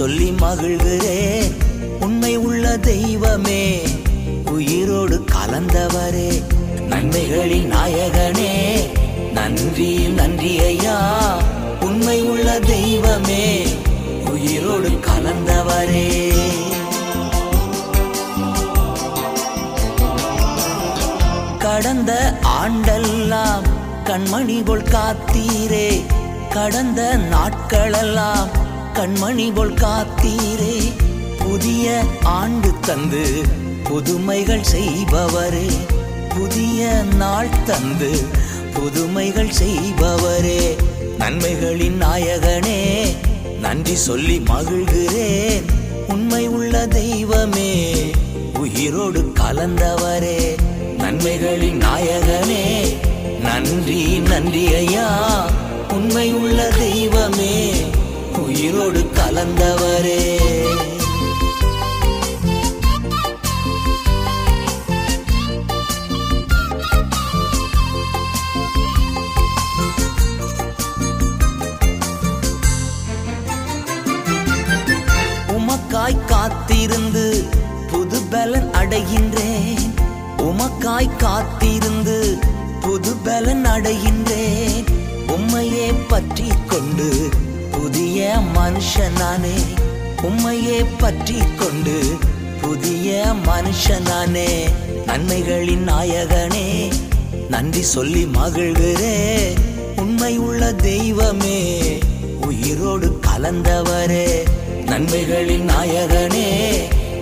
சொல்லி மகிழ்கிறேன். உண்மை உள்ள தெய்வமே உயிரோடு கலந்தவரே நன்மைகளின் நாயகனே நன்றி நன்றி ஐயா உண்மை உள்ள தெய்வமே உயிரோடு கலந்தவரே. கடந்த ஆண்டெல்லாம் கண்மணி போல் காத்தீரே கடந்த நாட்களெல்லாம் கண்மணி போல் காத்தீரே புதிய ஆண்டு தந்து புதுமைகள் செய்பவரே. புதிய நாள் தந்து புதுமைகள் செய்பவரே. நன்மைகளின் நாயகனே நன்றி சொல்லி மகிழ்கிறேன். உண்மை உள்ள தெய்வமே உயிரோடு கலந்தவரே. நன்மைகளின் நாயகனே நன்றி நன்றி ஐயா. உண்மை உள்ள தெய்வமே உயிரோடு கலந்தவரே. உமக்காய் காத்திருந்து புது பலன் அடைகின்றேன். உமக்காய் காத்திருந்து புது பலன் அடைகின்றேன். உம்மையே பற்றி கொண்டு புதிய மனுஷனானே. உம்மையே பற்றி கொண்டு புதிய மனுஷனானே. நன்மைகளின் நாயகனே நன்றி சொல்லி மகிழ்கிறே. உண்மை உள்ள தெய்வமே உயிரோடு கலந்தவரே. நன்மைகளின் நாயகனே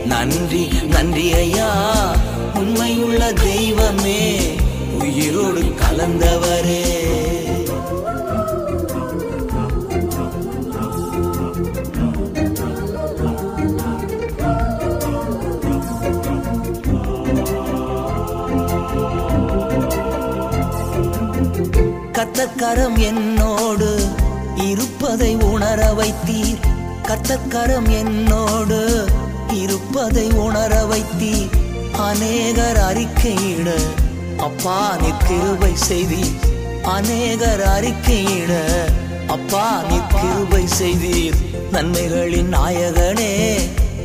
நன்றி நன்றி ஐயா. உண்மையுள்ள தெய்வமே உயிரோடு கலந்தவரே. கத்தக்கரம் என்னோடு இருப்பதை உணர வைத்தீர். கத்தக்கரம் என்னோடு இருப்பதை உணர வைத்தீர். அநேகர் அறிக்கையிட அப்பா நிற்கிருபை செய்தி அநேகர் அறிக்கையிட அப்பா நிற்கிருபை செய்தீர். நன்மைகளின் நாயகனே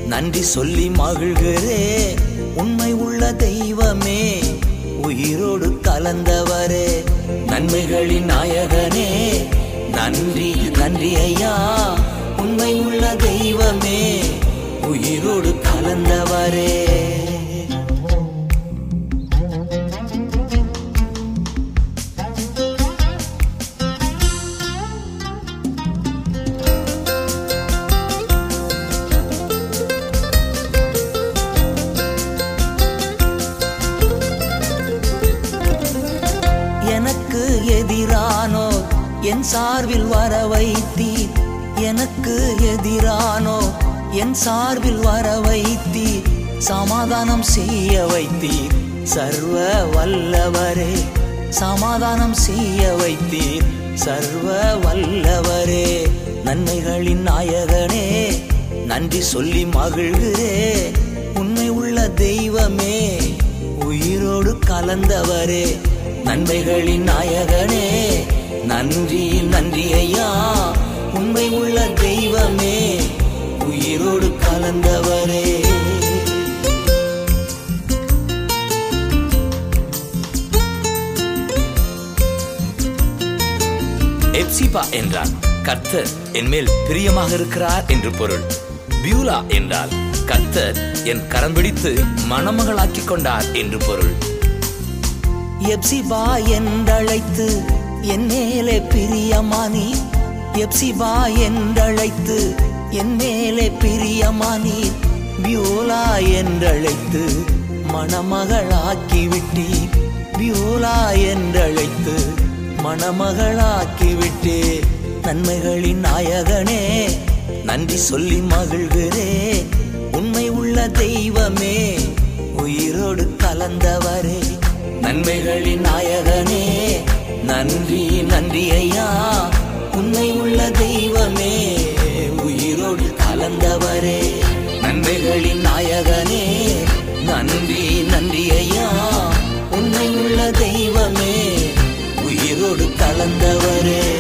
நன்றி சொல்லி மகிழ்கிறே. உண்மை உள்ள தெய்வமே உயிரோடு கலந்தவரே. நன்மைகளின் நாயகனே நன்றி நன்றி ஐயா உண்மை உள்ள தெய்வமே உயிரோடு கலந்தவரே. எனக்கு என் சார்பில் வர வைத்தீர். சமாதானம் செய்ய வைத்தீர். சர்வ வல்லவரே. சமாதானம் செய்ய வைத்தீர். சர்வ வல்லவரே. நன்மைகளின் நாயகனே நன்றி சொல்லி மகிழ்கிறே. உண்மை உள்ள தெய்வமே உயிரோடு கலந்தவரே. நன்மைகளின் நாயகனே நன்றி நன்றி ஐயா உண்மை உள்ள தெய்வமே உயிரோடு கலந்தவரே. எப்சிபா என்றால் கர்த்தர் என் மேல் பிரியமாக இருக்கிறார் என்று பொருள். பியூலா என்றால் கர்த்தர் என் கரம் பிடித்து மணமகளாக்கிக் கொண்டார் என்று பொருள். எப்சிபா என்றழைத்து என் மேலே பிரியமானி எப்சிபா என்றழைத்து என் மேலே பிரியமானி பியூலா என்றழைத்து மணமகளாக்கி விட்டீர் பியூலா என்றழைத்து மணமகளாக்கி விட்டே நன்மைகளின் நாயகனே நன்றி சொல்லி மகிழ்கிறே. உண்மை உள்ள தெய்வமே உயிரோடு கலந்தவரே. நன்மைகளின் நாயகனே நன்றி நன்றி ஐயா. உன்னை உள்ள தெய்வமே உயிரோடு கலந்தவரே. நன்மைகளின் நாயகனே நன்றி நன்றி ஐயா உன்னை உள்ள தெய்வமே உயிரோடு கலந்தவரே.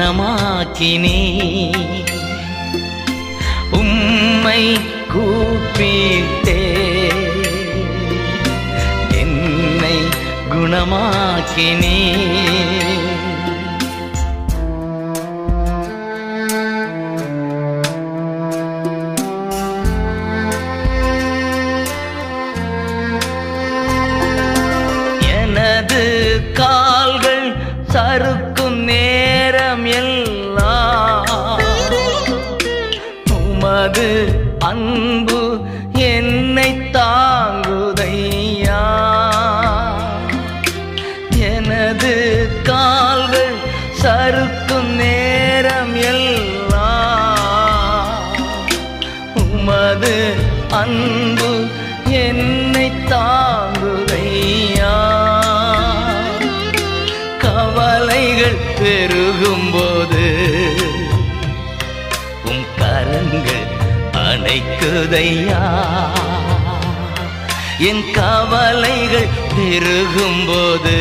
மனமாக்கினே உம்மை கூப்பிட்டே என்னை குணமாக்கினே. அன்பு அணைக்குதையா என் கவலைகள் பெருகும் போது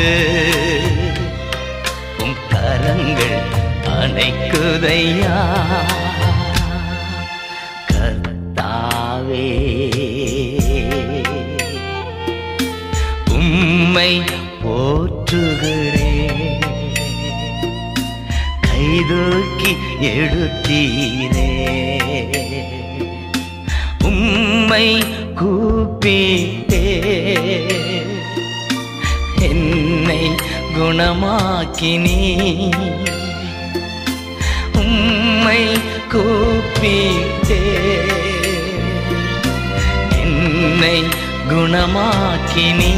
உன் கரங்கள் அணைக்குதையா? கர்த்தாவே உம்மை போற்றுகிறேன். கைதூக்கி எழுத்தீரே உம்மை கூப்பிட்டே என்னை குணமாக்கினி உம்மை கூப்பிட்டே என்னை குணமாக்கினீ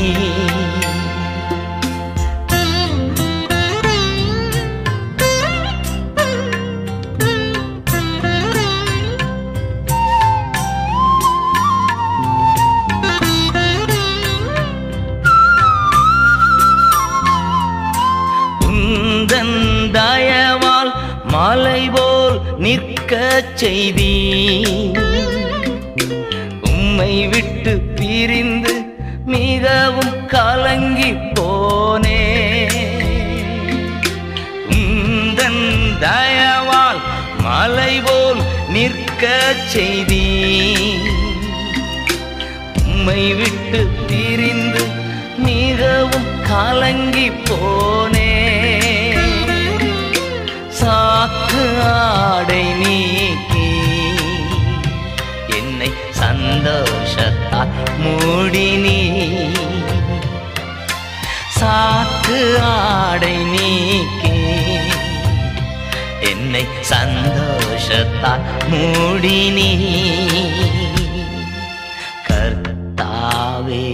நிற்க செய்தி உம்மை விட்டு பிரிந்து மிகவும் கலங்கி போனே. சாக்கு ஆடை நீக்கி என்னை சந்தோஷத்தால் மூடினி சாக்கு ஆடை நீக்கி மூடினி. கர்த்தாவே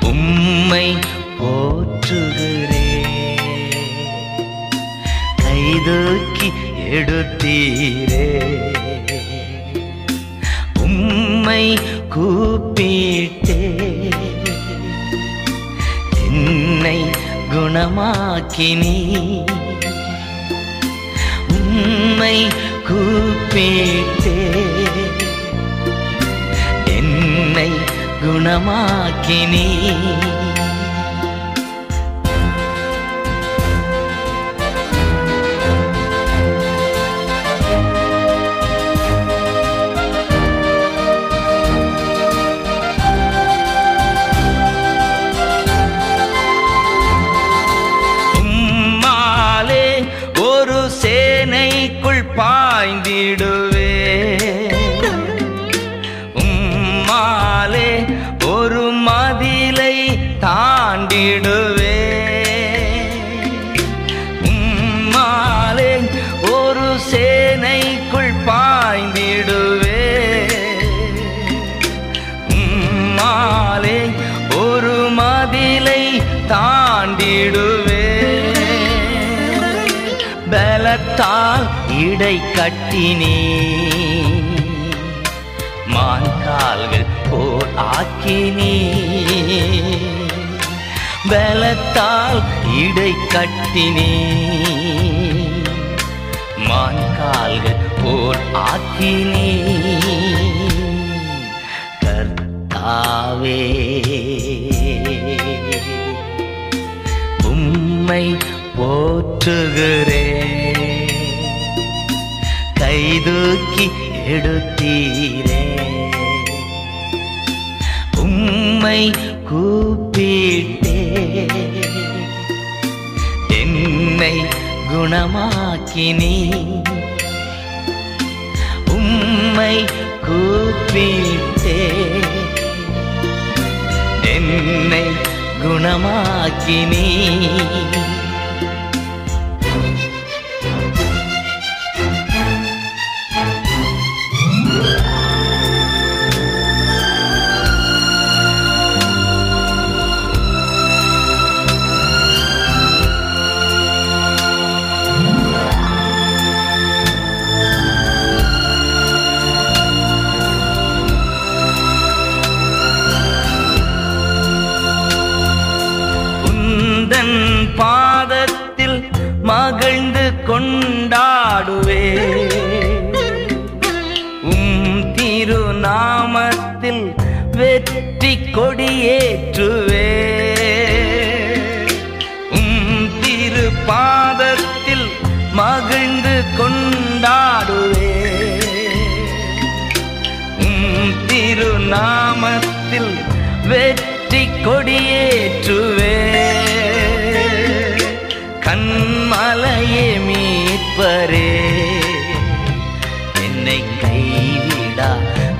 உம்மை போற்றுகிறே. கைதூக்கி எடுத்தீரே. உம்மை கூப்பிட்டே. என்னை குணமாக்கினீ உம்மை கூப்பிட்டே. என்னை குணமாக்கினே பாய்ந்திடுவே கட்டினே. மான் கால்கள் போர் ஆக்கினே. பலத்தால் இடை கட்டினே. மான் கால்கள் போர் ஆக்கினே. கர்த்தாவே உம்மை போற்றுகிறேன். கைதூக்கி எடுத்தீரே. உம்மை கூப்பிட்டே. என்னை குணமாக்கினீ உம்மை கூப்பிட்டே. என்னை குணமாக்கினீ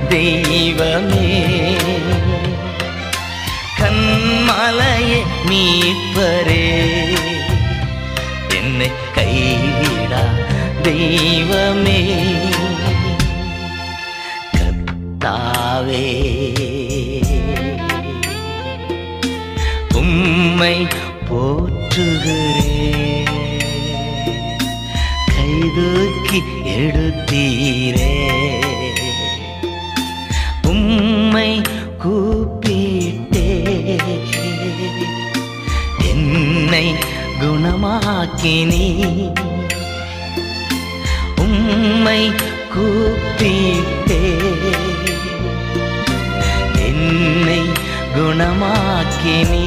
தெய்வமே. கண்மலையே மீட்பரே. என்னை கைவிடா தெய்வமே. கத்தாவே. உம்மை போற்றுகிறே. கைதூக்கி எடுத்தீரே. உம்மை கூப்பிட்டே. என்னை குணமாக்கினீ. உம்மை கூப்பிட்டே. என்னை குணமாக்கினே.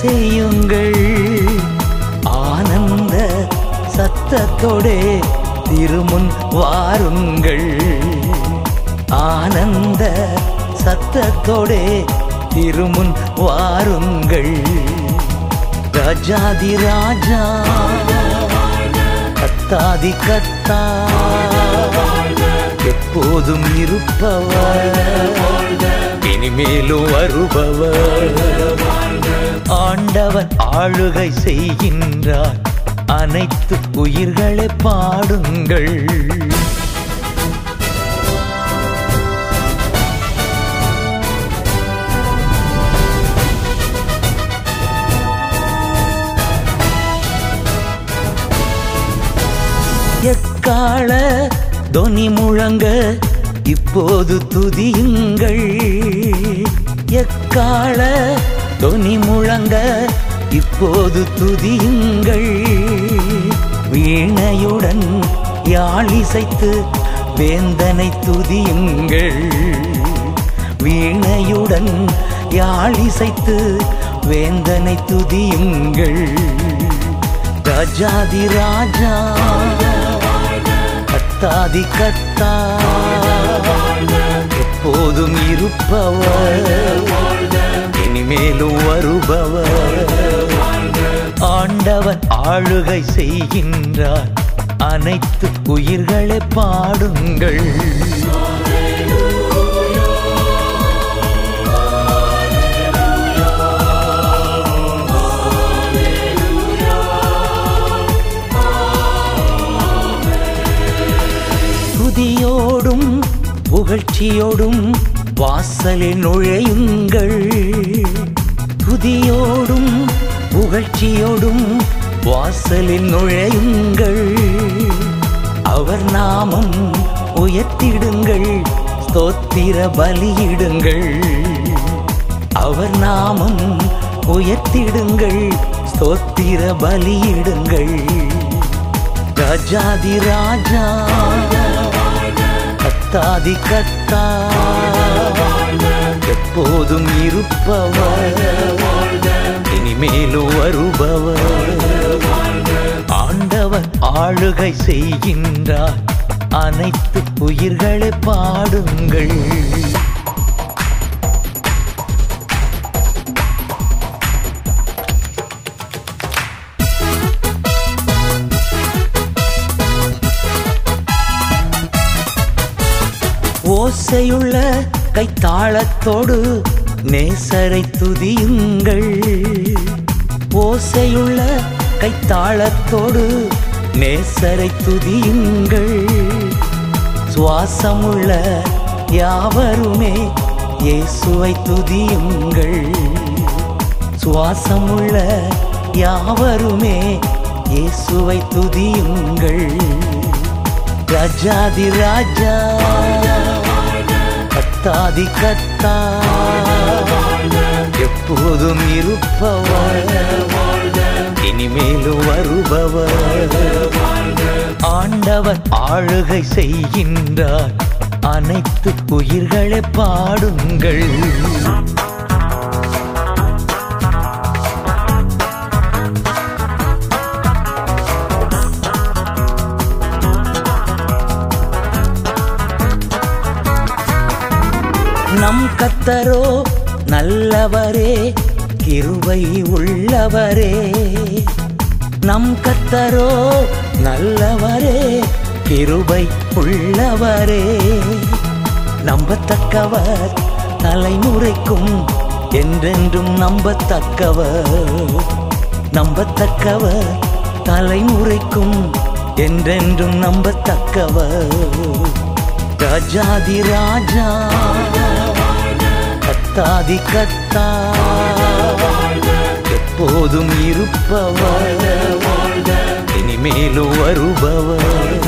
செய்யுங்கள். ஆனந்த சத்தத்தோடே திருமுன் வாருங்கள். ஆனந்த சத்தத்தோடே திருமுன் வாருங்கள். ராஜாதி ராஜா கத்தாதி கத்தா எப்போதும் இருப்பவர் இனிமேலும் வருபவர். ஆண்டவன் ஆளுகை செய்கின்றார். அனைத்து உயிர்களை பாடுங்கள். எக்கால தொனி முழங்க இப்போது துதியுங்கள். எக்கால தொனி முழங்க இப்போது துதியுங்கள். வீணையுடன் யாழிசைத்து வேந்தனை துதியுங்கள். வீணையுடன் யாழிசைத்து வேந்தனை துதியுங்கள். ராஜாதி ராஜா கத்தாதி கத்தா எப்போதும் இருப்பவர். மேலும் வருபவர். ஆண்டவன் ஆளுகை செய்கின்றார். அனைத்து உயிர்களை பாடுங்கள். துதியோடும் புகழ்ச்சியோடும் வாசலில் நுழையுங்கள். துதியோடும் புகழ்ச்சியோடும் வாசலில் நுழையுங்கள். அவர் நாமம் உயர்த்திடுங்கள் ஸ்தோத்திர பலியிடுங்கள். அவர் நாமம் உயர்த்திடுங்கள் ஸ்தோத்திர பலியிடுங்கள். ராஜாதி ராஜா கத்தாதி கத்தா. எப்போதும் இருப்பவர். இனிமேலும் வருபவர். ஆண்டவர் ஆளுகை செய்கின்றார். அனைத்து உயிர்களை பாடுங்கள். ஓசையுள்ள கைத்தாளத்தோடு நேசரை துதியுங்கள். ஓசையுள்ள கைத்தாளத்தோடு நேசரை துதியுங்கள். சுவாசமுள்ள யாவருமே இயேசுவை துதியுங்கள். சுவாசமுள்ள யாவருமே இயேசுவை துதியுங்கள். ராஜாதி ராஜா கத்தாதி கத்தா எப்போதும் இருப்பவர் இனிமேலும் வருபவர். ஆண்டவர் ஆளுகை செய்கின்றார். அனைத்து உயிர்களை பாடுங்கள். நம் கத்தரோ நல்லவரே கிருவை உள்ளவரே. நம் கத்தரோ நல்லவரே கிருபை உள்ளவரே. நம்பத்தக்கவர் தலைமுறைக்கும் என்றென்றும் நம்பத்தக்கவர். நம்பத்தக்கவர் தலைமுறைக்கும் என்றென்றும் நம்பத்தக்கவர். ராஜாதி ராஜா. கத்தாதி கத்தா எப்போதும் இருப்பவர். இனிமேலும் வருபவர்.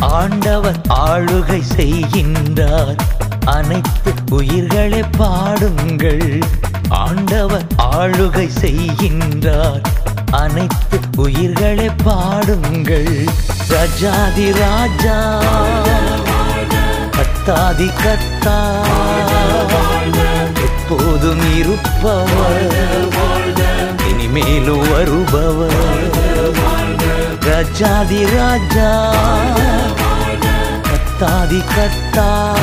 ஆண்டவர் ஆளுகை செய்கின்றார். அனைத்து உயிர்களை பாடுங்கள். ஆண்டவர் ஆளுகை செய்கின்றார். அனைத்து உயிர்களை பாடுங்கள். ராஜாதி ராஜா. கத்தாதி கத்தா எப்போதும் இருப்பவர் இனிமேலும் வருபவர். ராஜாதி ராஜா. கத்தாதி கத்தா.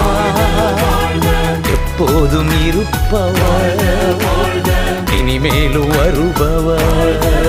எப்போதும் இருப்பவர். இனிமேலும் வருபவர்.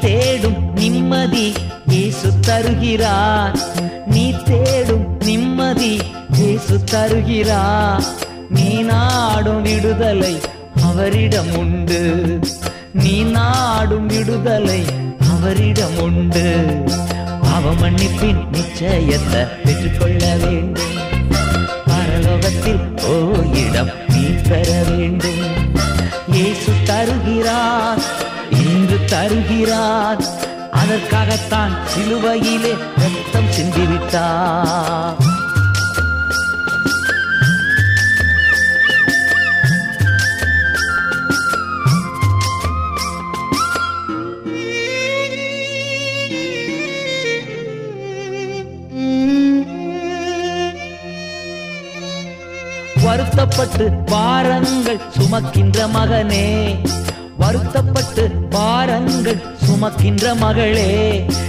தேடும் நிம்மதி இயேசு தருகிறார். நீ தேடும் நிம்மதி இயேசு தருகிறார். நீ நாடும் விடுதலை அவரிடம் உண்டு. நீ நாடும் விடுதலை அவரிடம் உண்டு. அவமன்னிப்பின் நிச்சயத்தை பெற்றுக்கொள்ள வேண்டும். பரலோகத்தில் ஓ இடம் நீ பெற வேண்டும். இயேசு தருகிறார். தருகிறார். அதற்காகத்தான் சிலுவையிலே ரத்தம் சிந்திவிட்டார். வருத்தப்பட்டு பாரங்கள் சுமக்கின்ற மகனே வருத்தப்பட்டு பாரங்கள் சுமக்கின்ற மகளே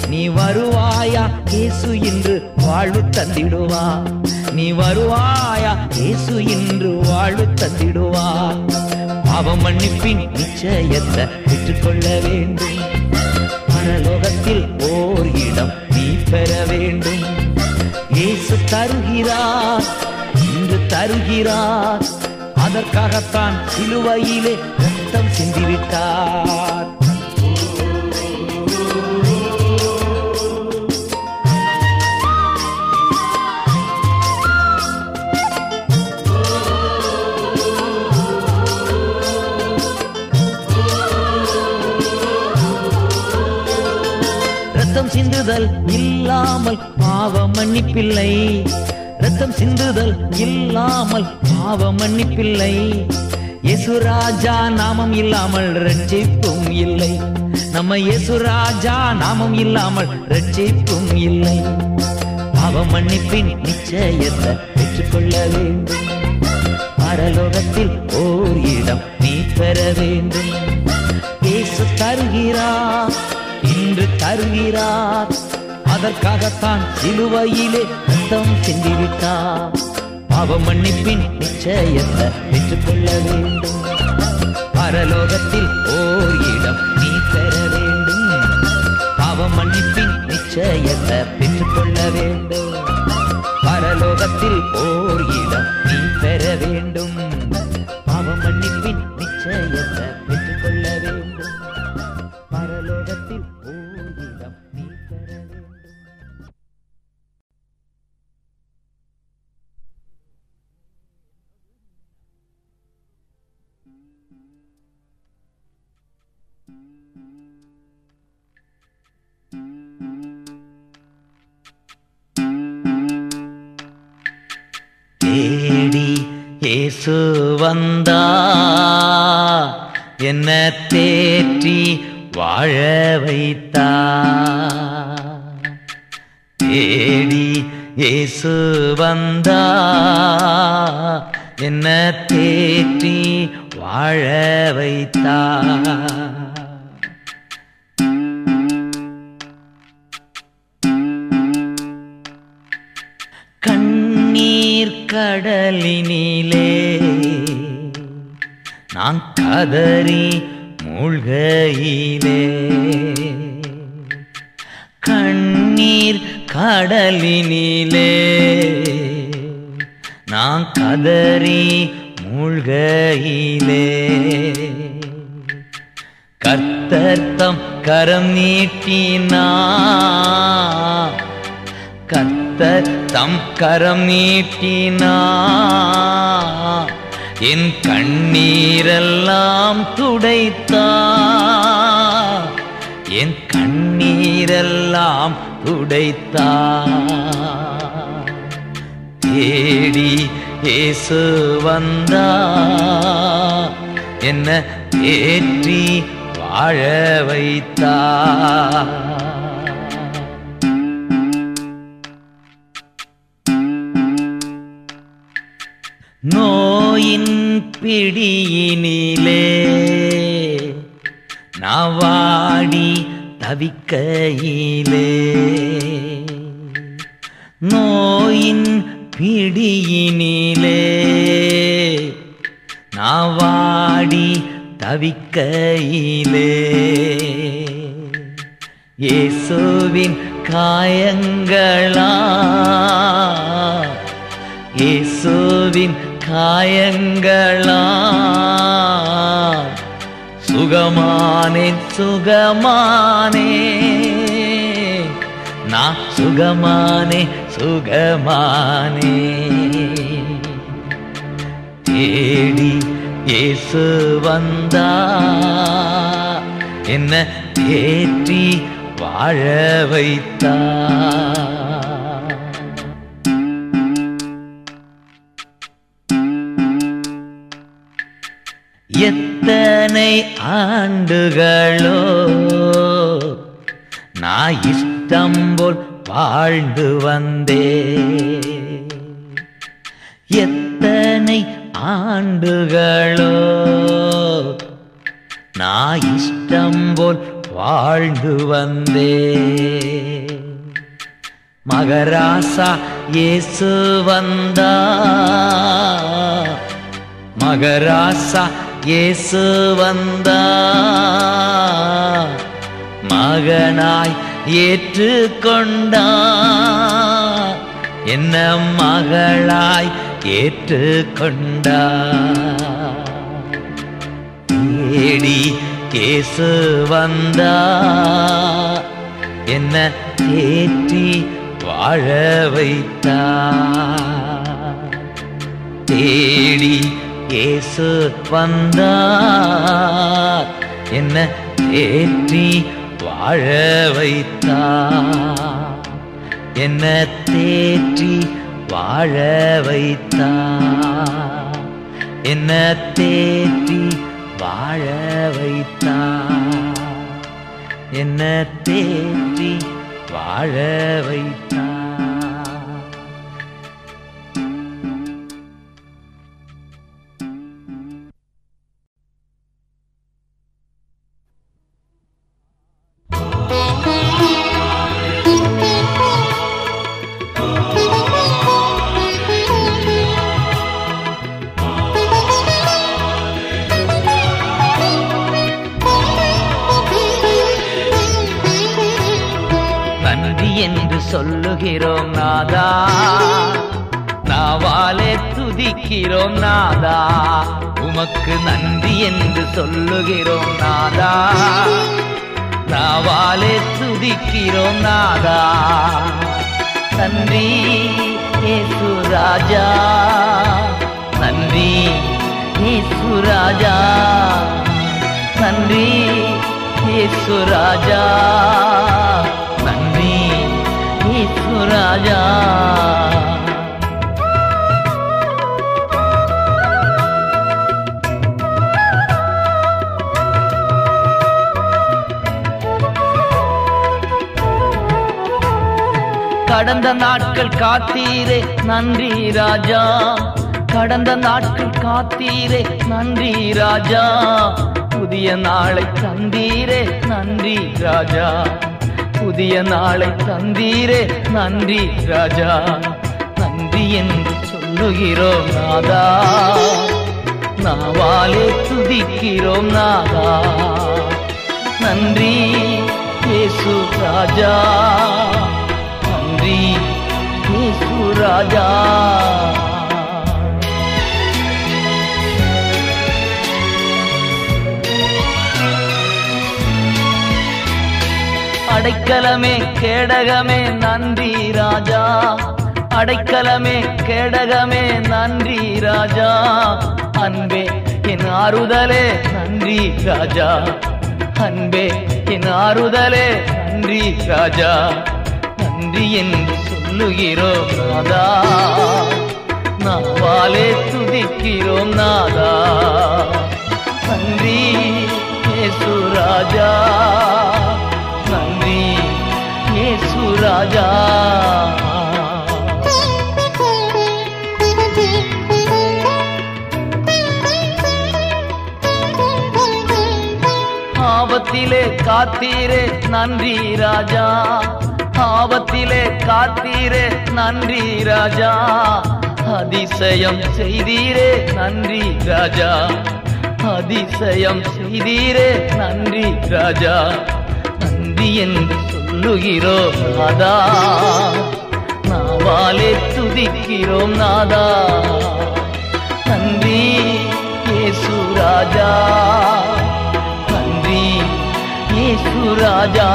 நீ வருவாயா? இயேசு இன்று வாழ்வு தந்திடுவா. நீ வருவாயா? இயேசு இன்று வாழ்வு தந்திடுவா. பாவம் மன்னிப்பின் நிச்சயத்தை பெற்றுக்கொள்ள வேண்டும். பரலோகத்தில் ஓர் இடம் நீ பெற வேண்டும். இயேசு தருகிறார் இன்று தருகிறார். அதற்காகத்தான் சிலுவையிலே ரத்தம் சிந்திவிட்டார். ரத்தம் சிந்துதல் இல்லாமல் பாவ மன்னிப்பில்லை. ரத்தம் சிந்துதல் இல்லாமல் பாவ மன்னிப்பில்லை. இயேசுராஜா நாமம் இல்லாமல் ரட்சிப்பும் இல்லை. நம்ம இயேசுராஜா நாமம் இல்லாமல் ரட்சிப்பும் இல்லை. பாவ மன்னிப்பின் நிச்சயத்தை பெற்றுக்கொள்ள வேண்டும். பரலோகத்தில் ஓர் இடம் நீ பெற வேண்டும். இயேசு தருகிறார் இன்று தருகிறார். அதற்காகத்தான் சிலுவையிலே ரத்தம் சிந்திவிட்டா? பாவ மன்னிப்பின் நிச்சயத்தை பெற்றுக்கொள்ள வேண்டும். பரலோகத்தில் ஓர் இடம் நீ பெற வேண்டும். பாவ மன்னிப்பின் நிச்சயத்தை பெற்றுக்கொள்ள வேண்டும். பரலோகத்தில் ஓர் இடம் நீ பெற வேண்டும். பாவ மன்னிப்பின் நிச்சயத்தை தேடி இயேசு வந்தா என்ன தேற்றி வாழ வைத்தா. தேடி இயேசு வந்தா என்ன தேற்றி வாழ வைத்தா. கடலினிலே. நான் கதறி மூழ்கையிலே. கண்ணீர் கடலினிலே. நான் கதறி மூழ்கையிலே. கர்த்தர்த்தம் கரம் நீட்டினா கர்த்த தம் கரம் நீட்டினார் என் கண்ணீரெல்லாம் துடைத்தார் என் கண்ணீரெல்லாம் துடைத்தார் தேடி இயேசு வந்தா என்ன ஏற்றி வாழ வைத்தார் நோயின் பிடியினிலே நவாடி தவிக்கையிலே. நோயின் பிடியினிலே நாவாடி தவிக்கையிலே. இயேசுவின் காயங்களா? இயேசுவின் காயங்களா சுகமானே சுகமானே. நான் சுகமானே சுகமானே. தேடி இயேசு வந்தா என்ன தேற்றி வாழ வைத்தா. இத்தனை ஆண்டுகளோ நான் இஷ்டம் போல் வாழ்ந்து வந்தே எத்தனை ஆண்டுகளோ நான் இஷ்டம் போல் வாழ்ந்து வந்தே மகராசா இயேசு வந்தா மகராசா இயேசு வந்தா மகனாய் ஏற்றுக்கொண்டா என்ன மகளாய் ஏற்றுக்கொண்டா தேடி கேசு வந்தா என்ன தேற்றி வாழ வைத்தா தேடி இயேசு வந்தார். என்ன தேற்றி வாழ வைத்தார். என்ன தேற்றி வாழ வைத்தார். என்ன தேற்றி வாழ வைத்தார். என்ன தேற்றி வாழ வைத்தார். புதிய நாளை தந்தீரே நன்றி ராஜா. புதிய நாளை தந்தீரே நன்றி ராஜா. நன்றி என்று சொல்லுகிறோம் நாதா. நாவாலே துதிக்கிறோம் நாதா. நன்றி இயேசு ராஜா. நன்றி இயேசு ராஜா. அடைக்கலமே கேடகமே நன்றி ராஜா. அடைக்கலமே கேடகமே நன்றி ராஜா. அன்பே என் ஆறுதலே நன்றி ராஜா. அன்பே என் ஆறுதலே நன்றி ராஜா. நன்றி என்று சொல்லுகிறோம் நாதா நாவாலே துதிக்கிறோம் நாதா. நன்றி ராஜா. இயேசு ராஜா ஆபத்திலே காத்தீரே நன்றி ராஜா ஆபத்திலே காத்தீரே நன்றி ராஜா அதிசயம் செய்தீரே நன்றி ராஜா அதிசயம் செய்தீரே நன்றி ராஜா நன்றி என்று சொல்லுகிறோம் நாதா நாவாலே துதிக்கிறோம் நாதா நன்றி இயேசு ராஜா நன்றி இயேசு ராஜா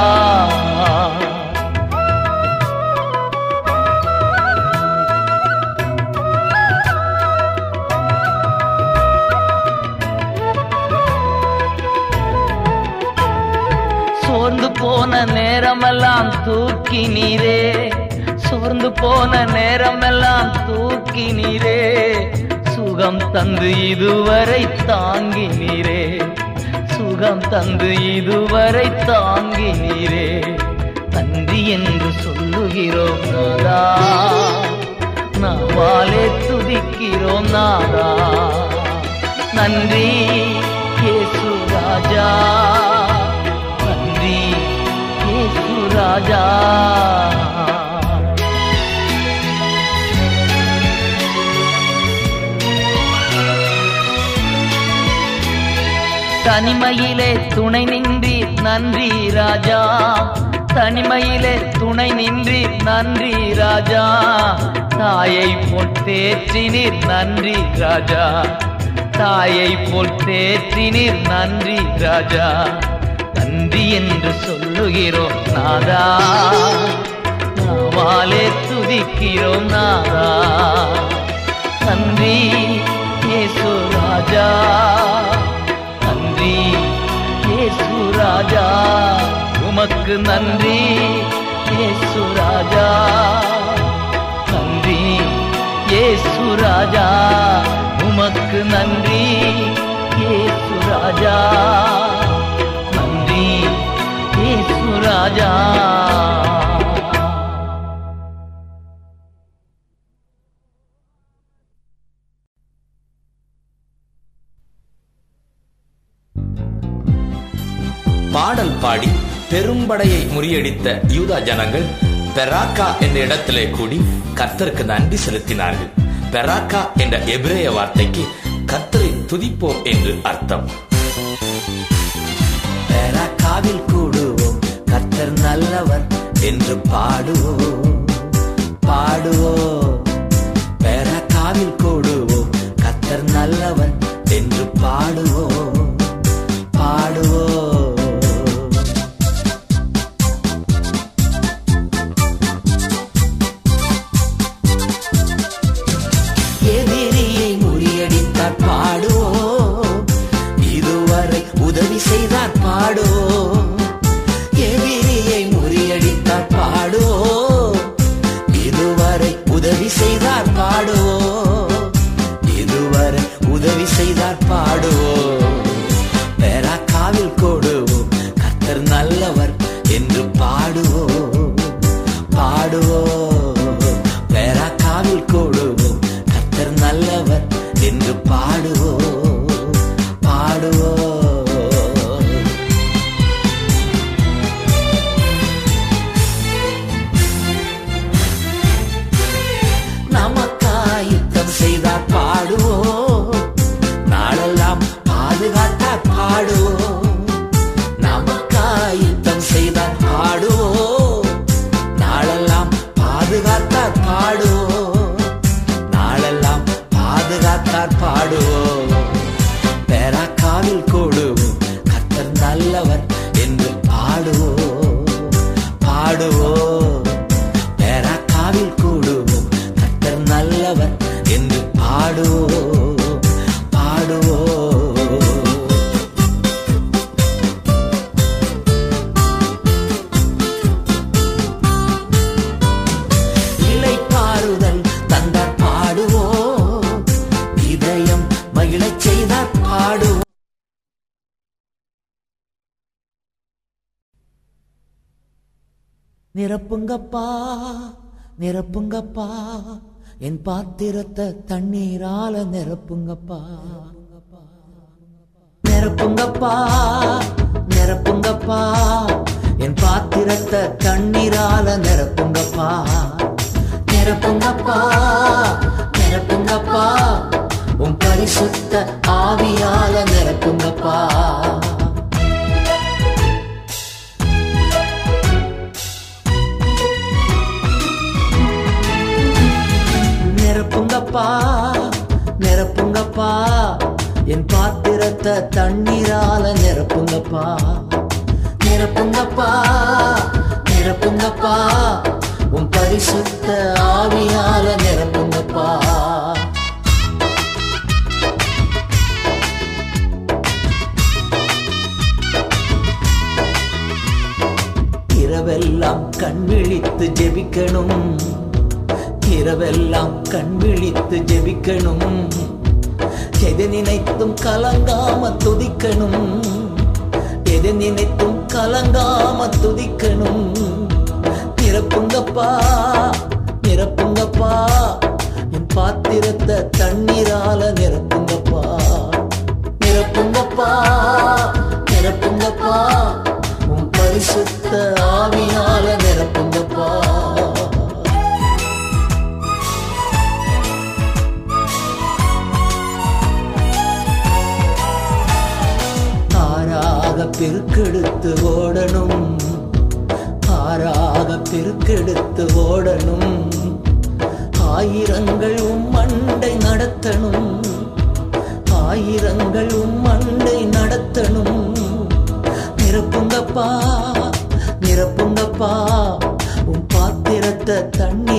போன நேரமெல்லாம் தூக்கி நீரே. சோர்ந்து போன நேரமெல்லாம் தூக்கி நீரே. சுகம் தந்து இதுவரை தாங்கி நீரே. சுகம் தந்து இதுவரை தாங்கி நீரே. நன்றி என்று சொல்லுகிறோம் நாதா. நாவாலே துதிக்கிறோம் நாதா. நன்றி இயேசு ராஜா. ராஜா. தனிமையிலே துணை நின்றி நன்றி ராஜா. தனிமையிலே துணை நின்றி நன்றி ராஜா. தாயை போல் தேற்றினீர் நன்றி ராஜா. தாயை போல் தேற்றினீர் நன்றி ராஜா. நன்றி என்று சொல்லுகிறோம். நாதா. நாவாலே துதிக்கிறோம் நாதா. நன்றி இயேசு ராஜா. நன்றி இயேசு ராஜா. உமக்கு நன்றி இயேசு ராஜா. நன்றி இயேசு ராஜா. உமக்கு நன்றி இயேசு ராஜா. ராஜா பாடல் பாடி பெரும்படையை முறியடித்த யூதா ஜனங்கள் பெராக்கா என்ற இடத்திலே கூடி கர்த்தருக்கு நன்றி செலுத்தினார்கள். பெராக்கா என்ற எபிரேய வார்த்தைக்கு கர்த்தரை துதிப்போம் என்று அர்த்தம். பெராக்காவில் கூடுவோம் கர்த்தர் நல்லவர் என்று பாடுவோ பாடுவோ. பெராக்காவில் கூடுவோ கர்த்தர் நல்லவர் என்று பாடுவோ பாடுவோ. எதிரியை முறியடித்தார் பாடுவோம் இதுவரை உதவி செய்தார் பாடுவோ. உதவி செய்தார் பாடுவோ இதுவரை உதவி செய்தார் பாடுவோ பாத்திரத்தை தண்ணீரால நிரப்புங்கப்பா. நிரப்புங்கப்பா நிரப்புங்கப்பா. என் பாத்திரத்தை தண்ணீரால நிரப்புங்கப்பா. நிரப்புங்கப்பா நிரப்புங்கப்பா. உன் பரிசுத்த ஆவியால நிரப்புங்கப்பா. நிரப்புங்கப்பா நிரப்புங்கப்பா என் பாத்திரத்தை தண்ணீரால நிரப்புங்கப்பா நிரப்புங்கப்பா நிரப்புங்கப்பா உன் பரிசுத்த ஆவியால நிரப்புங்கப்பா இரவெல்லாம் கண் விழித்து ஜெபிக்கணும். இரவெல்லாம் கண் விழித்து ஜெபிக்கணும். எது நினைத்தும் கலங்காம துதிக்கணும். எது நினைத்தும் கலங்காம துதிக்கணும். நிரப்புங்கப்பா நிரப்புங்கப்பா. என் பாத்திரத்தை தண்ணீரால நிரப்புங்கப்பா. நிரப்புங்கப்பா நிரப்புங்கப்பா. உன் பரிசுத்த ஆவியால நிரப்புங்கப்பா. பெருக்கெடுத்து ஓடணும். ஆறாக பெருக்கெடுத்து ஓடணும். ஆயிரங்கள் உம் மண்டை நடத்தணும். ஆயிரங்கள் உம் மண்டை நடத்தணும். நிரப்புங்கப்பா நிரப்புங்கப்பா. உன் பாத்திரத்தை தண்ணி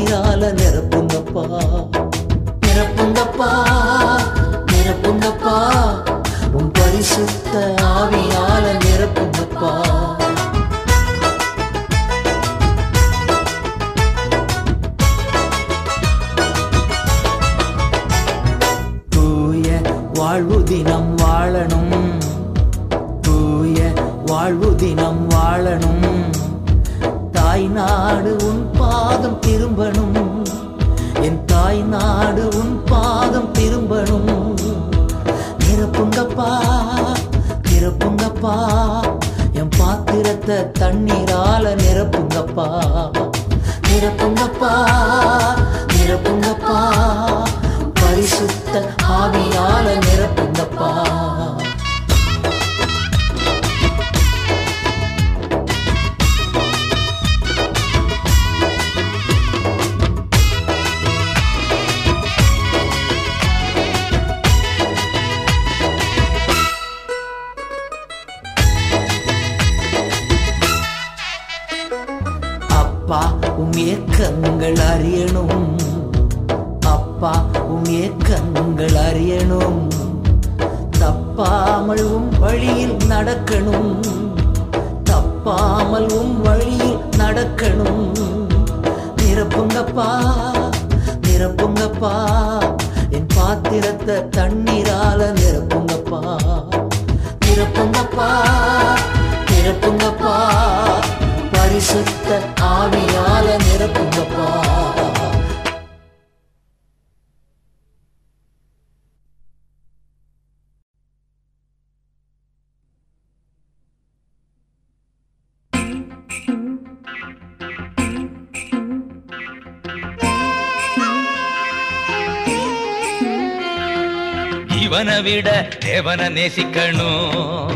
நேசிக்கணும்.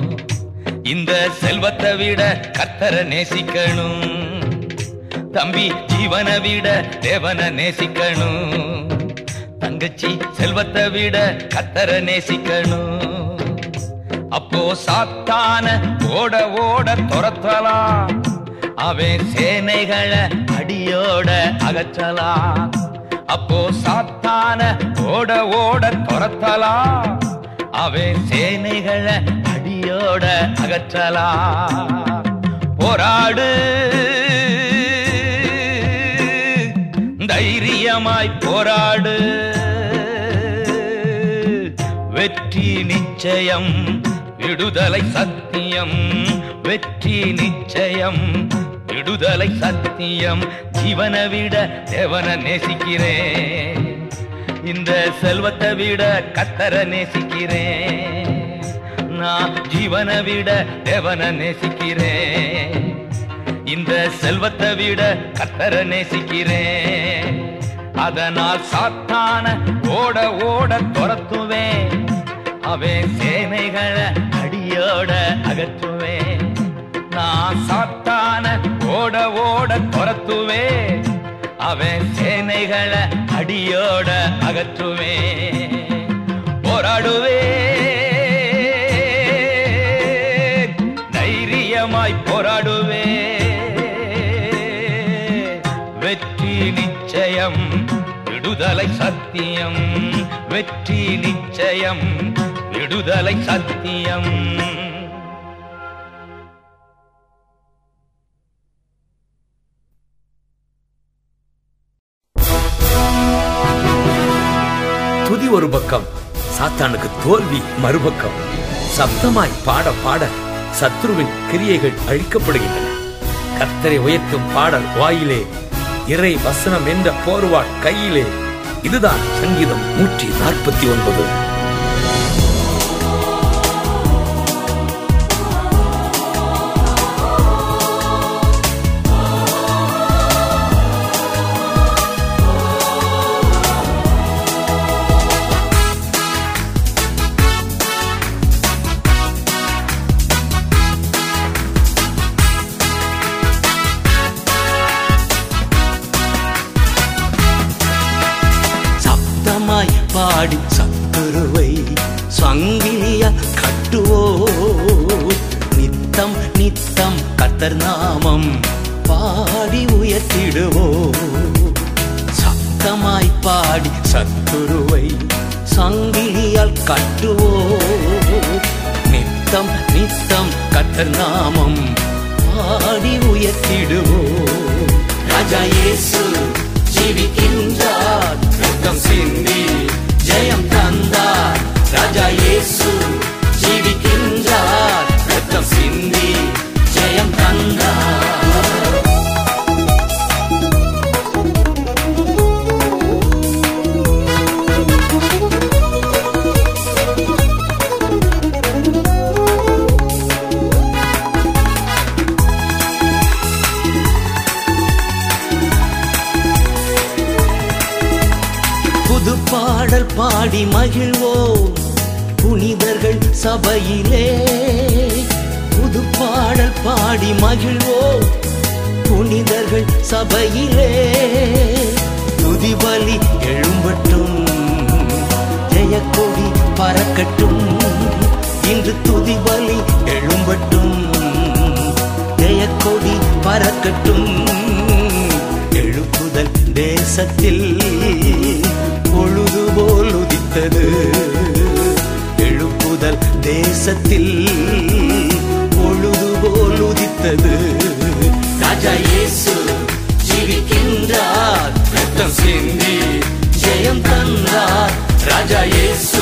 இந்த செல்வத்தை விட கத்தரை நேசிக்கணும். தம்பி ஜீவனை விட தேவனை நேசிக்கணும். தங்கச்சி செல்வத்தை விட கத்தரை நேசிக்கணும். அப்போ சாத்தான ஓட ஓட துரத்தலாம். அவன் சேனைகளை அடியோட அகற்றலாம். அப்போ சாத்தான ஓட ஓட துரத்தலாம். அவன் சேனைகளை அடியோட அகற்றலா? போராடு. தைரியமாய் போராடு. வெற்றி நிச்சயம் விடுதலை சத்தியம். வெற்றி நிச்சயம் விடுதலை சத்தியம். ஜீவனை விட தேவனை நேசிக்கிறேன். இந்த செல்வத்தை விட கத்தர நேசிக்கிறேன். நான் ஜீவனை விட தேவனை நேசிக்கிறேன். இந்த செல்வத்தை விட கத்தர நேசிக்கிறேன். அதனால் சாத்தான ஓட ஓட துரத்துவேன். அவன் சேனைகளை அடியோட அகற்றுவேன். நான் சாத்தான ஓட ஓட துரத்துவேன். அவன் சேனைகளை அடியோட அகற்றுவேன் போராடுவே. தைரியமாய் போராடுவே. வெற்றி நிச்சயம் விடுதலை சத்தியம். வெற்றி நிச்சயம் விடுதலை சத்தியம். ஒரு பக்கம் சாத்தானுக்கு தோல்வி மறுபக்கம். சப்தமாய் பாட பாட சத்ருவின் கிரியைகள் அழிக்கப்படுகின்றன. கர்த்தரை உயர்த்தும் பாடல் வாயிலே இறை வசனம் என்ற போர்வாட் கையிலே. இதுதான் சங்கீதம் நூற்றி நாற்பத்தி ஒன்பது. உயர்த்திடுவோ சத்தமாய் பாடி சத்துருவை சங்கிலியால் கட்டுவோ? நித்தம் நித்தம் கத்தர் நாமம் பாடி உயர்த்திடுவோ ராஜா இயேசு ஜீவிக்கின்றார். ரத்தம் சிந்தி ஜெயம் தந்தார். ராஜா இயேசு சபையிலே துதிபலி எழும்பட்டும் ஜெயக்கொடி பறக்கட்டும் இன்று துதிபலி எழும்பட்டும் ஜெயக்கொடி பறக்கட்டும். எழுப்புதல் தேசத்தில் பொழுது போல் உதித்தது. எழுப்புதல் தேசத்தில் பொழுது போல் உதித்தது. ராஜா இயேசு ஜீவிக்கின்றார் ரத்தம் சிந்தி ஜெயம் தந்தார். ராஜா இயேசு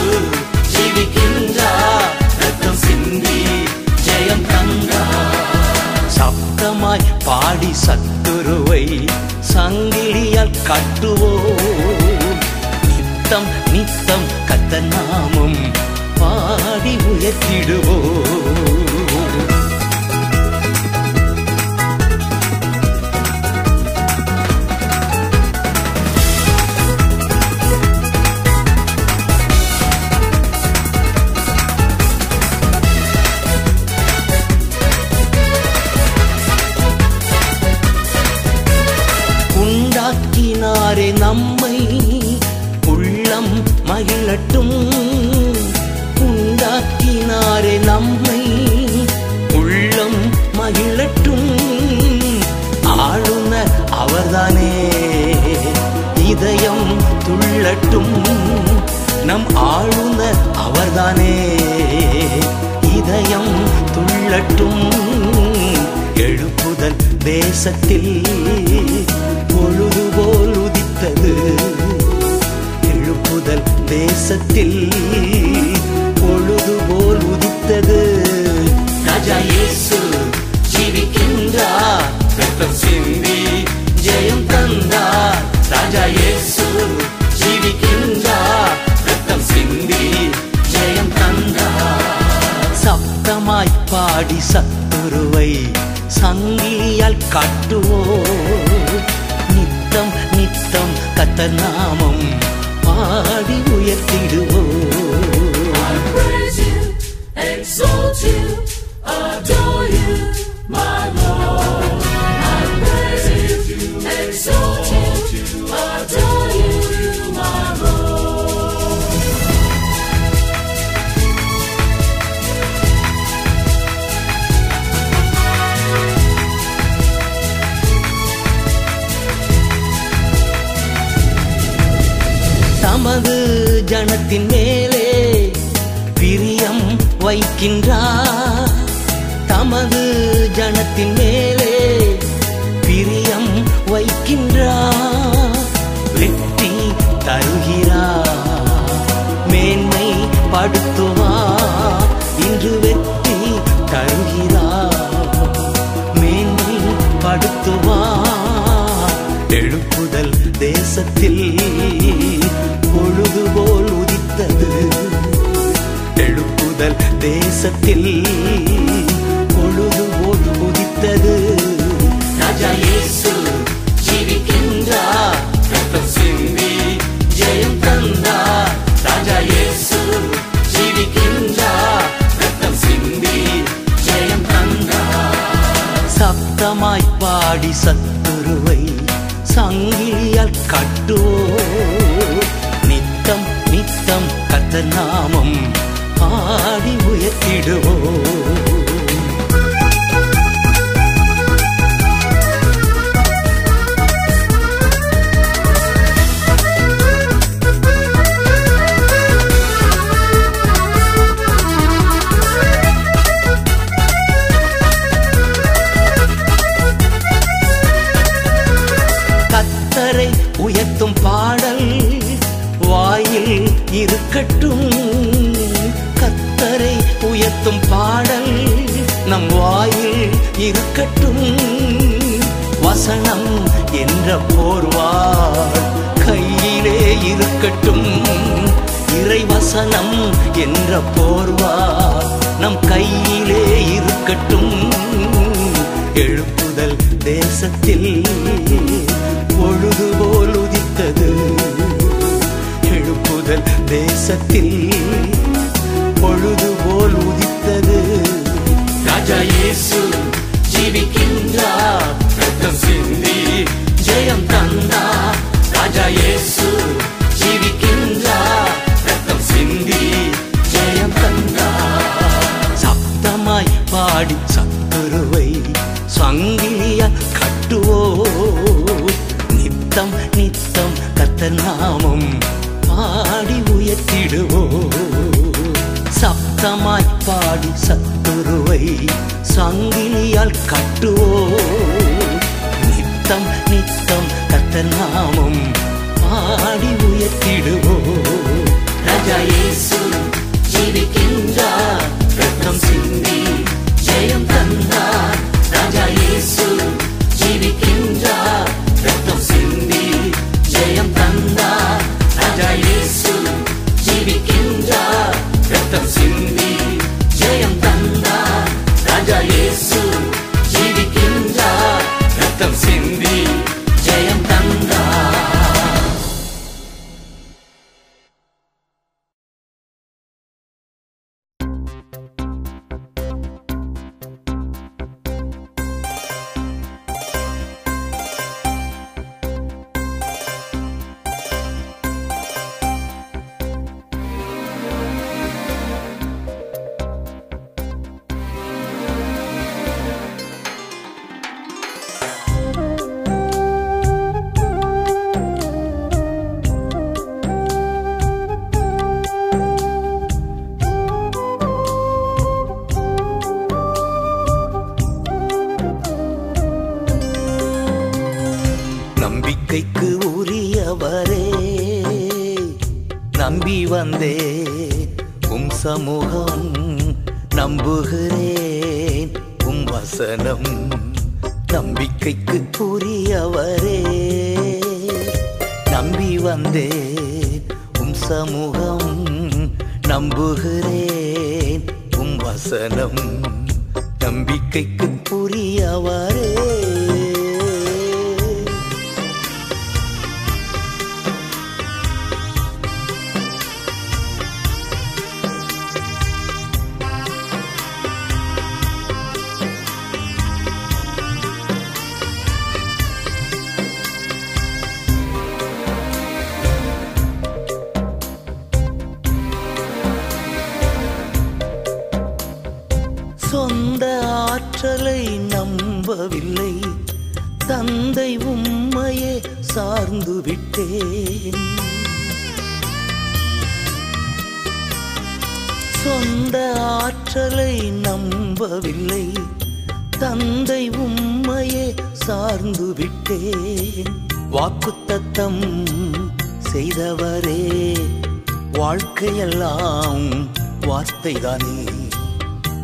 வார்த்தைதானே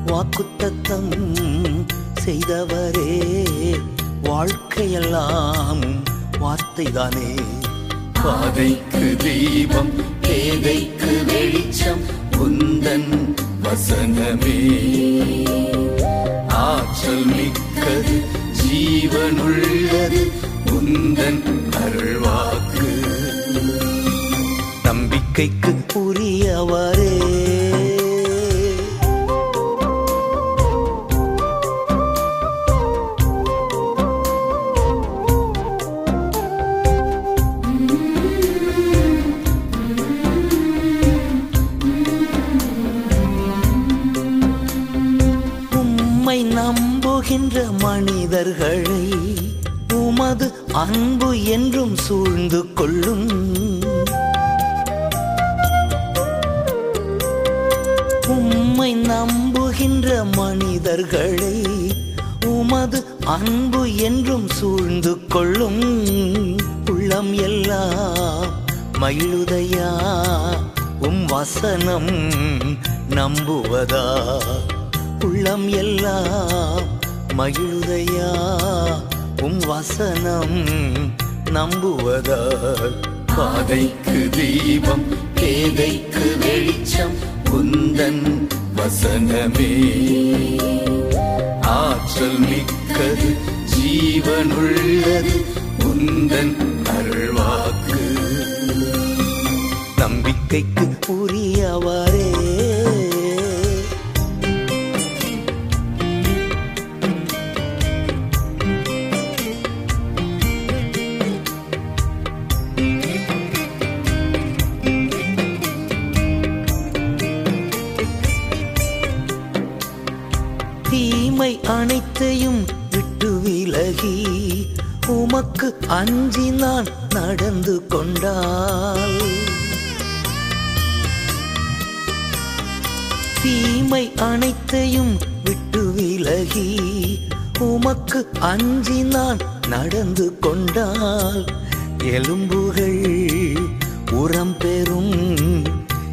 வாக்குத்தத்தம் செய்தவரே வாழ்க்கையெல்லாம் வார்த்தைதானே? பாதைக்கு தீபம்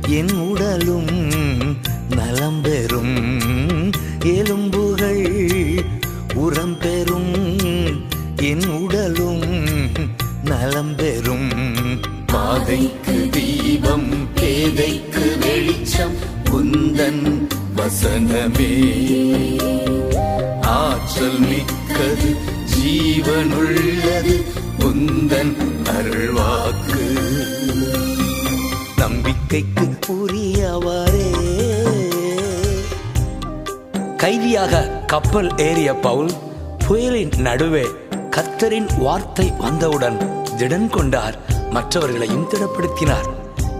என் உடலும் நலம் பெறும். எலும்புகள் உரம் பெறும். என் உடலும் நலம் பெறும். பாதைக்கு தீபம் பேதைக்கு வெளிச்சம் குந்தன் வசனமே. ஆற்றல் மிக்கது ஜீவனுள்ளது குந்தன் அருள்வாக்கு. நம்பிக்கைக்கு உரியவரே. கைதியாக கப்பல் ஏறிய பவுல் புயலின் நடுவே கத்தரின் வார்த்தை வந்தவுடன் திடன் கொண்டார் மற்றவர்களையும் திடப்படுத்தினார்.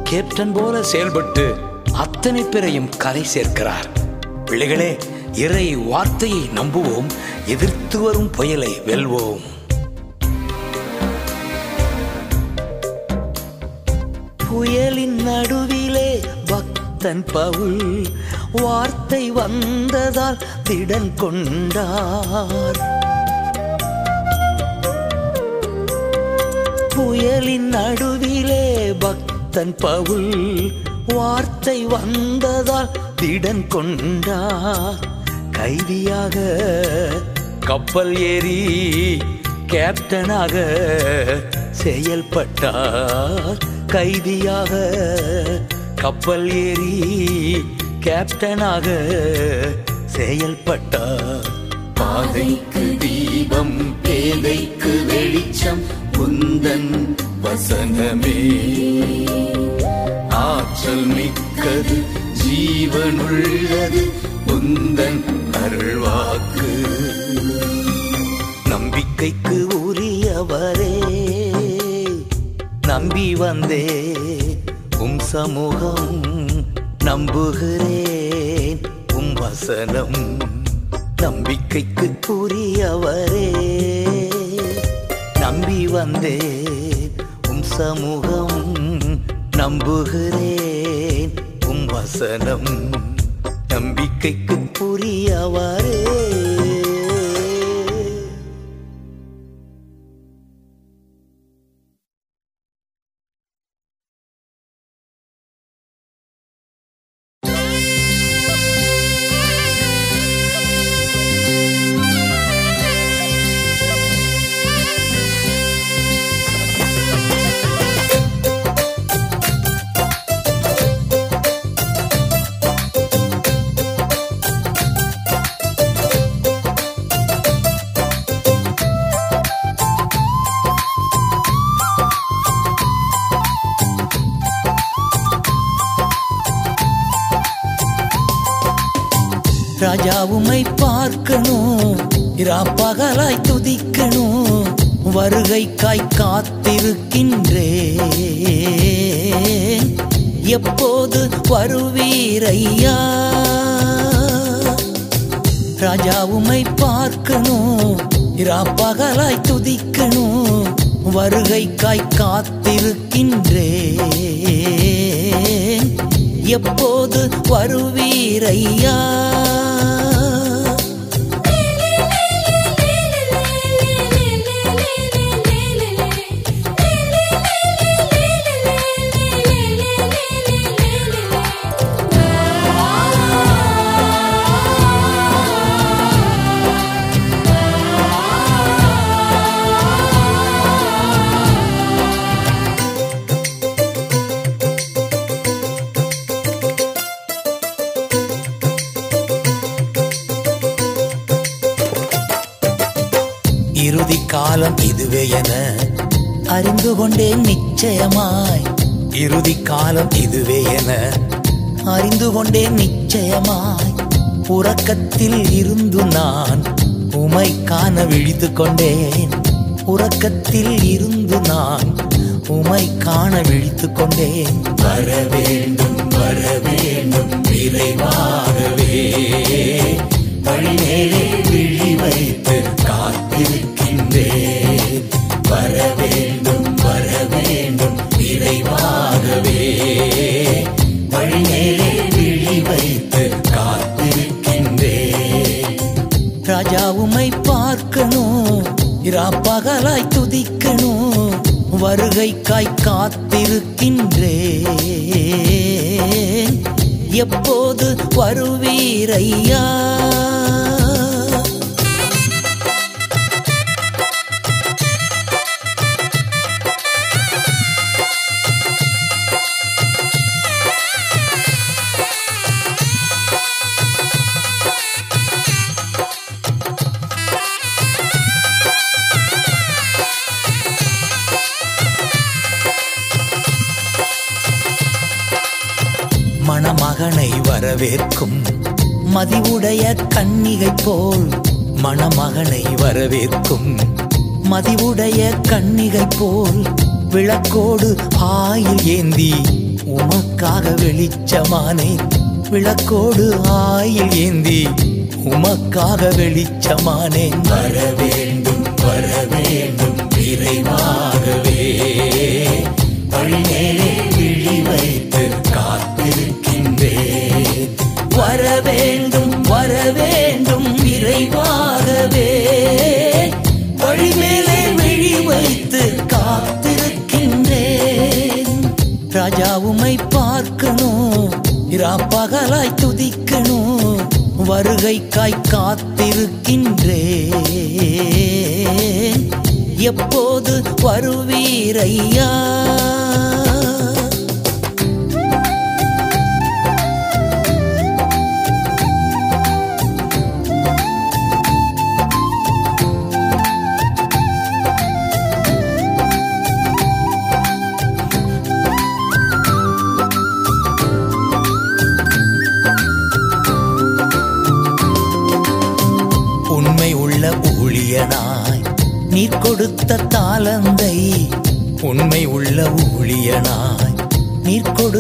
கேப்டன் போல செயல்பட்டு அத்தனை பேரையும் கரை சேர்க்கிறார். பிள்ளைகளே இறை வார்த்தையை நம்புவோம் எதிர்த்து வரும் புயலை வெல்வோம். புயலின் நடுவிலே பக்தன் பவுல் வார்த்தை வந்ததால் திடன் கொண்டார். புயலின் நடுவிலே பக்தன் பவுல் வார்த்தை வந்ததால் திடன் கொண்டார். கைதியாக கப்பல் ஏறி கேப்டனாக செயல்பட்டார். கைதியாக கப்பல் ஏறி கேப்டனாக செயல்பட்டார் பாதைக்கு தீபம் பேதைக்கு வெளிச்சம் உந்தன் வசனமே. ஆற்றல் மிக்கது ஜீவனுள்ளது உந்தன் அருள்வாக்கு. நம்பிக்கைக்கு உரியவரே நம்பி வந்தே உம் சமூகம் நம்புகிறேன். உம் வசனம் நம்பிக்கைக்கு கூறியவரே. நம்பி வந்தே உம் சமூகம் நம்புகிறேன். உம் வசனம் நம்பிக்கைக்கு புரியவரே ராஜா உமை பார்க்கணும். இரா பகலாய் துதிக்கணும். வருகைக்காய் காத்திருக்கின்றேன். எப்போது வருவீரையா அறிந்து கொண்டேன் நிச்சயமாய். இறுதி காலம் இதுவே என அறிந்து கொண்டேன் நிச்சயமாய். உறக்கத்தில் இருந்து நான் உமை காண விழித்து கொண்டேன் உறக்கத்தில் இருந்து நான் உமை காண விழித்து கொண்டேன் வர வேண்டும் வர வேண்டும் விரைவாகவே. வழிமேலே விழி வைத்து காத்திருக்கின்றேன். வர இரா பகலாய் துதிக்கணும். வருகைக்காய் காத்திருக்கின்றே எப்போது வருவீரையா வரவேற்கும். மதிவுடைய கன்னிகை போல் மணமகனை வரவேற்கும். மதிவுடைய கன்னிகை போல் விளக்கோடு ஆயில் ஏந்தி உமக்காக வெளிச்சமானேன் விளக்கோடு ஆயில் ஏந்தி உமக்காக வெளிச்சமானேன் வர வேண்டும் வர வேண்டும் விரைவாகவே வழிமேலே விழி வைத்து காத்து வர வேண்டும் வர வேண்டும் விரைவாகவே. வழிமேலே விழி வைத்து காத்திருக்கின்றேன். ராஜா உமை பார்க்கணும் இராப்பகலாய் துதிக்கணும் வருகைக்காய் காத்திருக்கின்றேன். எப்போது வருவீரையா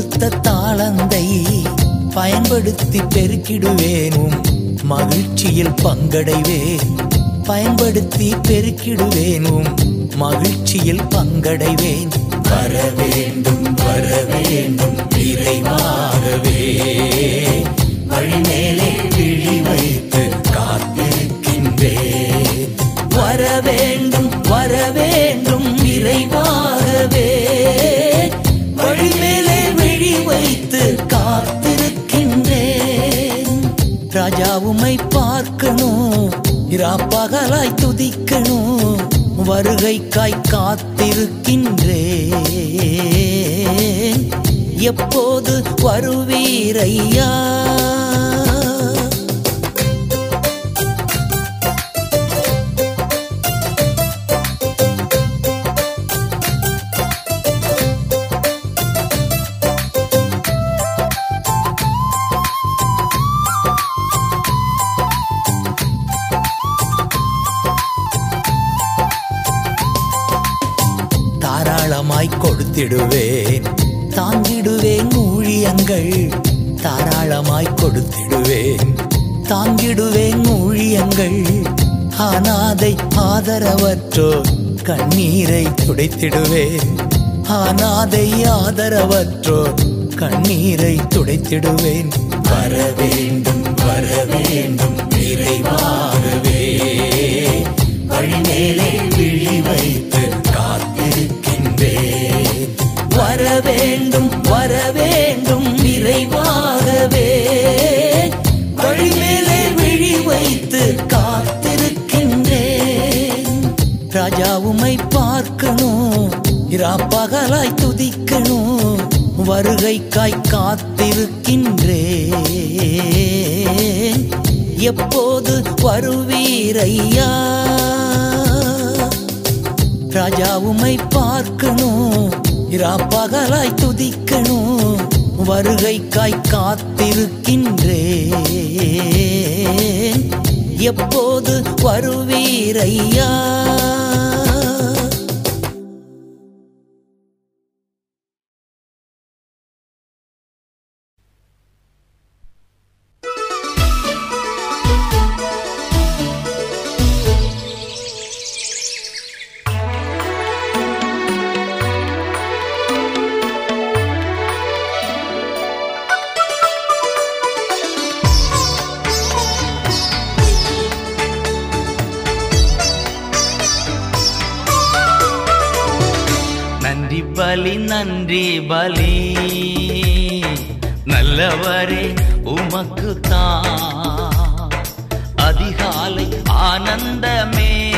கொடுத்த தாளந்தை பயன்படுத்தி பெருக்கிடுவேனும். மகிழ்ச்சியில் பங்கடைவேன். பயன்படுத்தி பெருக்கிடுவேனும். மகிழ்ச்சியில் பங்கடைவேன். வர வேண்டும் வர வேண்டும் விரைவாகவே வழிமேலே விழி வைத்து காத்திருக்கின்றேன். வர வேண்டும் வர வேண்டும் விரைவாகவே இராப்பகலாய் துதிக்கணும். வருகைக்காய் காத்திருக்கின்றேன். எப்போது வருவீரையா துடைத்திடுவேன் ஆனாதை ஆதரவற்றோர் கண்ணீரை துடைத்திடுவேன். வர வேண்டும் வர வேண்டும் விரைவாகவே வழிமேலே விழி வைத்து காத்திருக்கின்றேன். வர வேண்டும் வர வேண்டும் விரைவாகவே வழிமேலே விழி வைத்து காத்திருக்கின்றேன். ராஜா உமை பார்க்கணும். இராப்பகலாய் துதிக்கணும். வருகைக்காய் காத்திருக்கின்றே. எப்போது வருவீரையா? ராஜா உமை பார்க்கணும். இராப்பகலாய் துதிக்கணும். வருகைக்காய் காத்திருக்கின்றே. எப்போது வருவீரையா? நன்றி பலி நன்றி பலி. நல்லவரே உமக்கு தான் அதிகாலை ஆனந்தமே.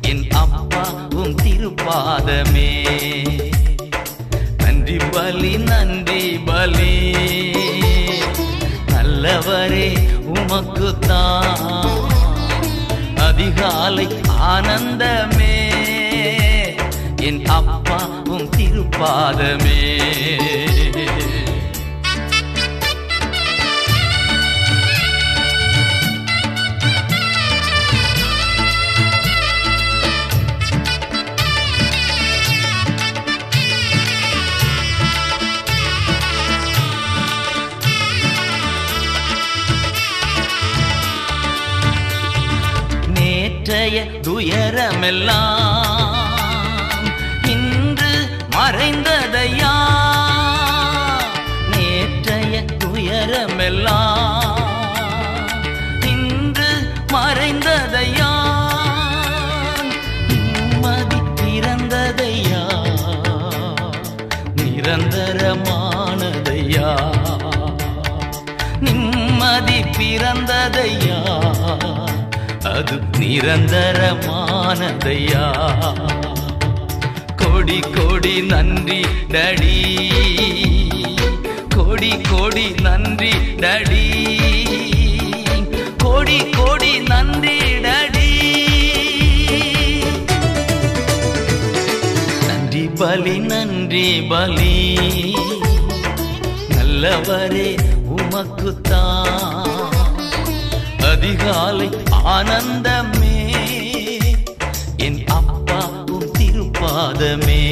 என் அப்பா உம் திருப்பாதமே. நன்றி பலி நன்றி பலி. நல்லவரே உமக்கு தான் அதிகாலை ஆனந்தமே. என் அப்பா உம் திருப்பாதமே. நேற்றைய துயரமெல்லாம் நேரமெல்லாம் இன்று மறைந்ததையா நிம்மதி பிறந்ததையா நிரந்தரமானதையா நிம்மதி பிறந்ததையா அது நிரந்தரமானதையா கொடி கொடி நன்றி டடி. கோடி கோடி நன்றி டடி. கோடி கோடி நன்றி டடி. நன்றி பலி நன்றி பலி. நல்லவரே உமக்குத்தான் அதிகாலை ஆனந்தமே. என் அப்பாவும் திருப்பாதமே.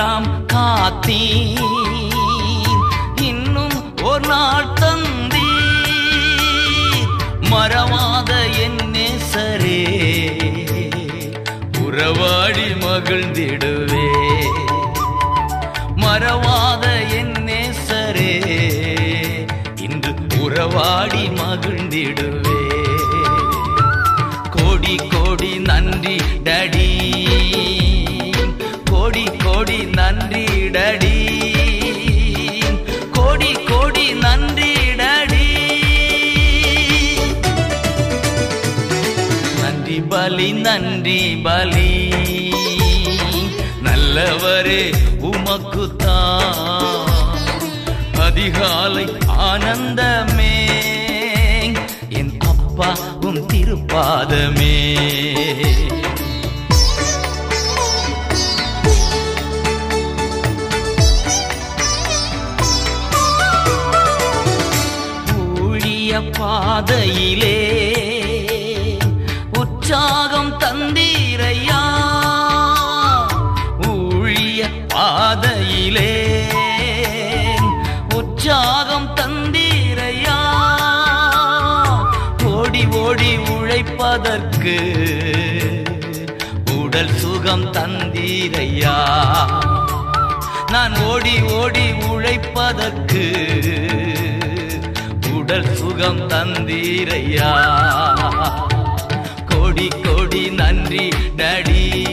எல்லாம் காத்தீ இன்னும் ஒரு நாள் தந்தீ மறவாத என் நேசரே உறவாடி மகிழ்ந்திடுவே. மறவாத என் நேசரே இன்று உறவாடி மகிழ்ந்திடுவே. நன்றி நன்றி பலி. நல்லவரே உமக்குத்தான் அதிகாலை ஆனந்தமே. என் அப்பா உன் திருப்பாதமே. பாதையிலே உற்சாகம் தந்தீரையா? ஊழிய பாதையிலே உற்சாகம் தந்தீரையா? ஓடி ஓடி உழைப்பதற்கு உடல் சுகம் தந்தீரையா? நான் ஓடி ஓடி உழைப்பதற்கு உடல் சுகம் தந்தீரையா? கோடி கோடி நன்றி டடி.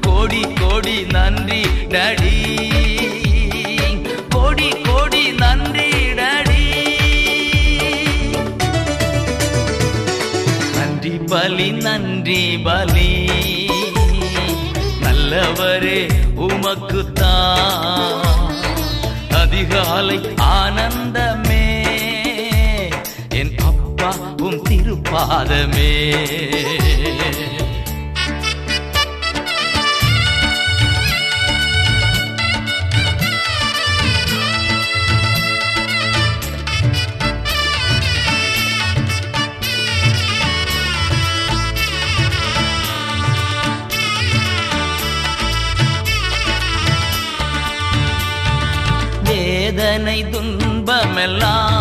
கோடி கோடி நன்றி டடி. கோடி கோடி நன்றி டடி. நன்றி பலி நன்றி பலி. நல்லவரே உமக்குத்தான். அதிகாலை ஆனந்த பாதமே. வேதனை துன்பமெல்லாம்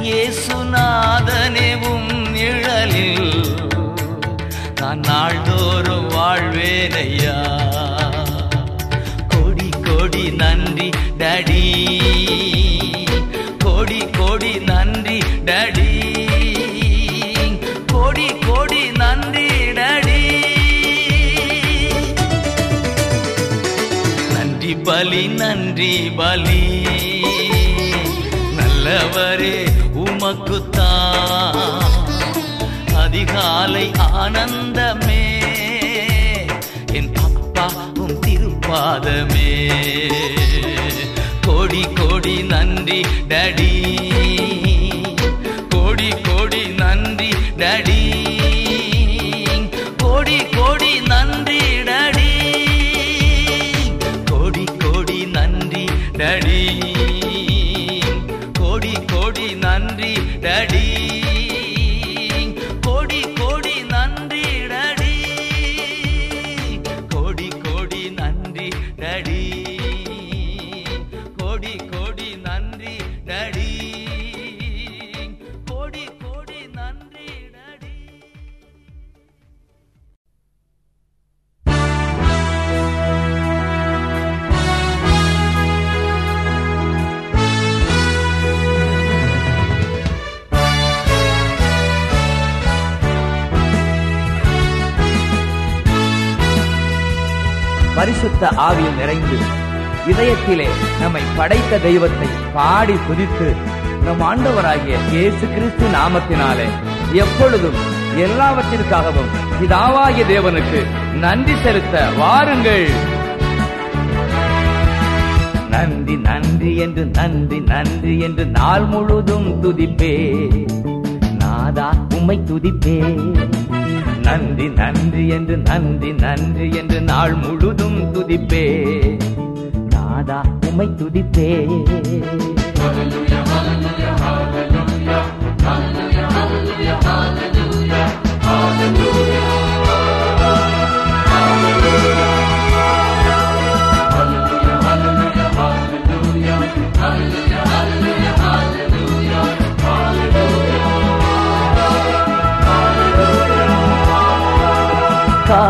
இயேசுநாதனே உம் நிழலில் நான் நாள்தோறும் வாழ்வேனையா. கோடி கோடி நன்றி டடி. கோடி கோடி நன்றி டடி. கோடி கோடி நன்றி டடி. நன்றி பலி நன்றி பலி. அதிகாலை ஆனந்தமே. என் அப்பாவும் திருப்பாதமே. கோடி கோடி நன்றி டடி. கோடி கோடி நன்றி டடி. பரிசுத்த ஆவியில் நிறைந்து இதயத்திலே நம்மை படைத்த தெய்வத்தை பாடி துதித்து நம் ஆண்டவராகிய இயேசு கிறிஸ்து நாமத்தினாலே எப்பொழுதும் எல்லாவற்றிற்காகவும் பிதாவாகிய தேவனுக்கு நன்றி செலுத்த வாருங்கள். நன்றி நன்றி என்று நன்றி நன்றி என்று நாள் முழுதும் துதிப்பே. நாதா உம்மை துதிப்பே. நன்றி நன்றி என்று நன்றி நன்றி என்று நாள் முழுதும் துதிப்பே. நாதா உம்மை துதிப்பே.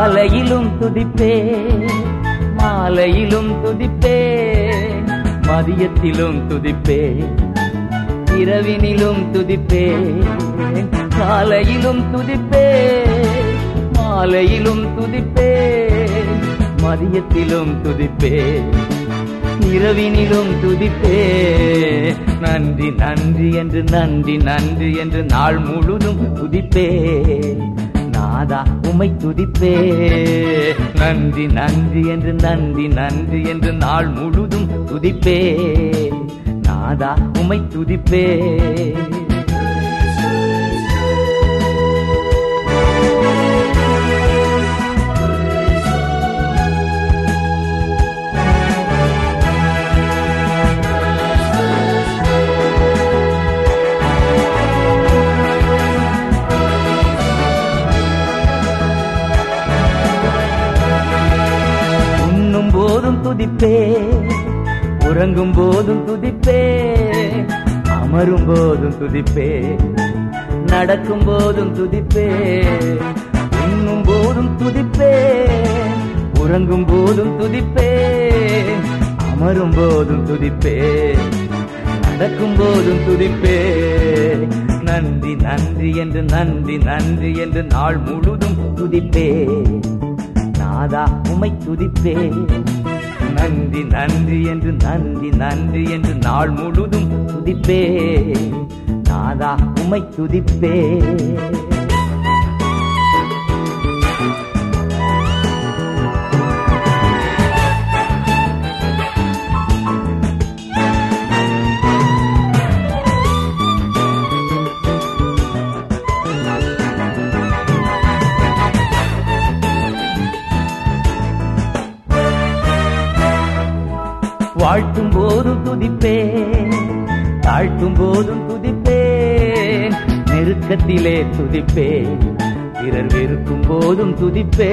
காலையிலும் துதிப்பே மாலையிலும் துதிப்பே மதியத்திலும் துதிப்பே இரவினிலும் துதிப்பே காலையிலும் துதிப்பே மாலையிலும் துதிப்பே மதியத்திலும் துதிப்பே இரவினிலும் துதிப்பே. நன்றி நன்றி என்று நன்றி நன்றி என்று நாள் முழுதும் துதிப்பே. நாதா உமை துதிப்பே. நன்றி நன்றி என்று நன்றி நன்றி என்று நாள் முழுதும் துதிப்பே. நாதா உமை துதிப்பே. உறங்கும் போதும் துதிப்பே அமரும் போதும் துதிப்பே நடக்கும் போதும் துதிப்பே உண்ணும் போதும் துதிப்பே உறங்கும் போதும் துதிப்பே அமரும் போதும் துதிப்பே நடக்கும் போதும் துதிப்பே. நன்றி நன்றி என்று நன்றி நன்றி என்று நாள் முழுதும் துதிப்பே. நாதா உமை துதிப்பே. நன்றி நன்றி என்று நன்றி நன்றி என்று நாள் முழுதும் துதிப்பே நாதா உமை துதிப்பே வாழ்த்தும் போதும் துதிப்பே தாழ்த்தும் போதும் துதிப்பே நெருக்கத்திலே துதிப்பே பிறர் வெறுக்கும் போதும் துதிப்பே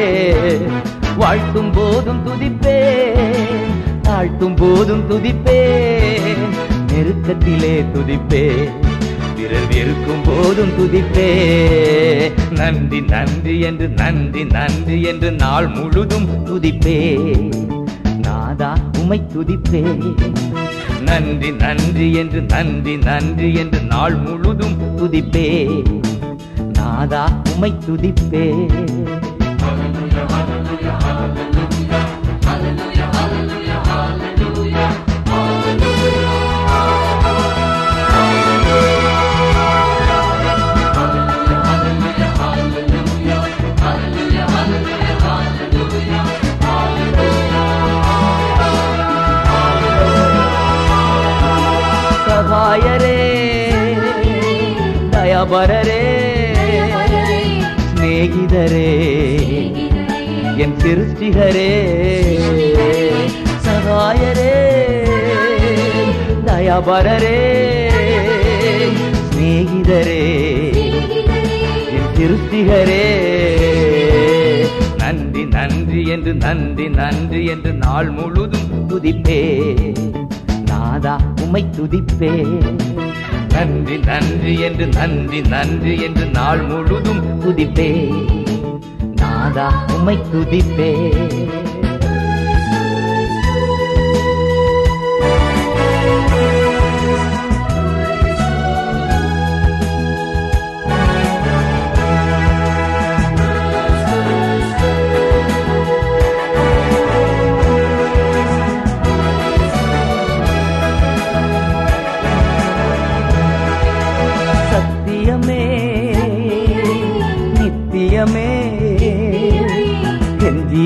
வாழ்த்தும் போதும் துதிப்பே தாழ்த்தும் போதும் துதிப்பே நெருக்கத்திலே துதிப்பே பிறர் வெறுக்கும் போதும் துதிப்பே நன்றி நன்றி என்று நன்றி நன்றி என்று நாள் முழுதும் துதிப்பே நாதா உமை துதிப்பே நன்றி நன்றி என்று நன்றி நன்றி என்று நாள் முழுதும் துதிப்பே நாதா உமை துதிப்பே தயாபரரே சிநேகிதரே. என் சிருஷ்டிகரே சகாயரே. தயாபரரே. சிநேகிதரே. என் சிருஷ்டிகரே நன்றி நன்றி என்று நன்றி நன்றி என்று நாள் முழுதும் துதிப்பே நாதா உமை துதிப்பே நன்றி நன்றி என்று நன்றி நன்றி என்று நாள் முழுதும் குதிப்பே. நாதா உமை துதிப்பே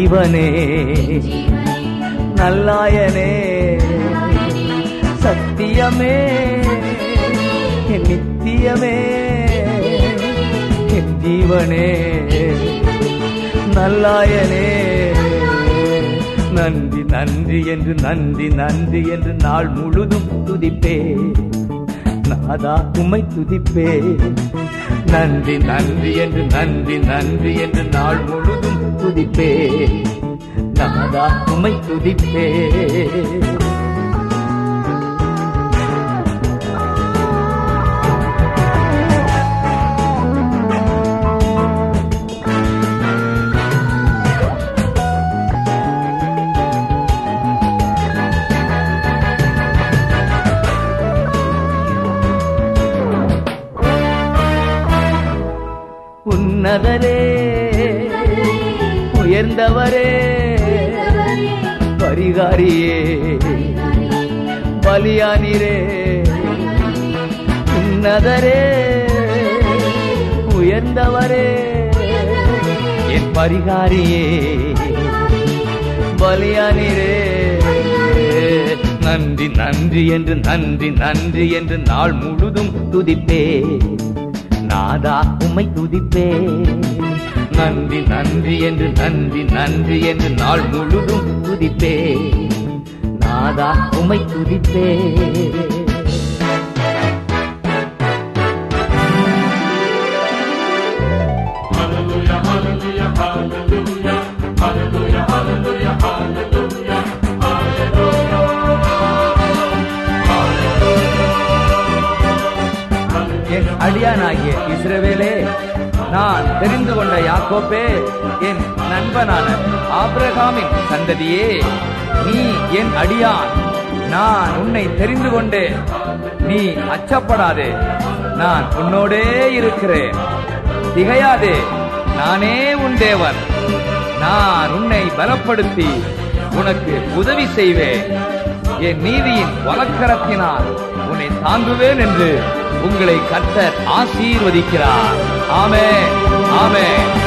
ஜீவனே நல்லாயனே சத்தியமே என் நித்தியமே என் ஜீவனே நல்லாயனே நன்றி நன்றி என்று நன்றி நன்றி என்று நாள் முழுதும் துதிப்பே நாதா உமை துதிப்பே நன்றி நன்றி என்று நன்றி நன்றி என்று நாள் முழு துதிப்பே நாதா உமை துதிப்பே அதிகாரியே பலியானிரே. உன்னதரே. உயர்ந்தவரே. என் பரிகாரியே. பலியானிரே. நன்றி நன்றி என்று நன்றி நன்றி என்று நாள் முழுதும் துதிப்பே நாதா உமை துதிப்பே நன்றி நன்றி என்று நன்றி நன்றி என்று நாள் முழுதும் துதிப்பே நாதா உமை துதிப்பே அடியானாகிய இஸ்ரவே தெரிந்து கொண்ட யாக்கோப்பே என் நண்பனான ஆப்ரகாமின் சந்ததியே நீ என் அடியான். நான் உன்னை தெரிந்து கொண்டு நீ அச்சப்படாதே. நான் உன்னோடே இருக்கிறேன். திகையாதே. நானே உன் தேவன். நான் உன்னை பலப்படுத்தி உனக்கு உதவி செய்வேன். என் நீதியின் வழக்கரத்தினால் உன்னை தாங்குவேன் என்று உங்களை கர்த்தர் ஆசீர்வதிக்கிறார். 아멘. 아멘.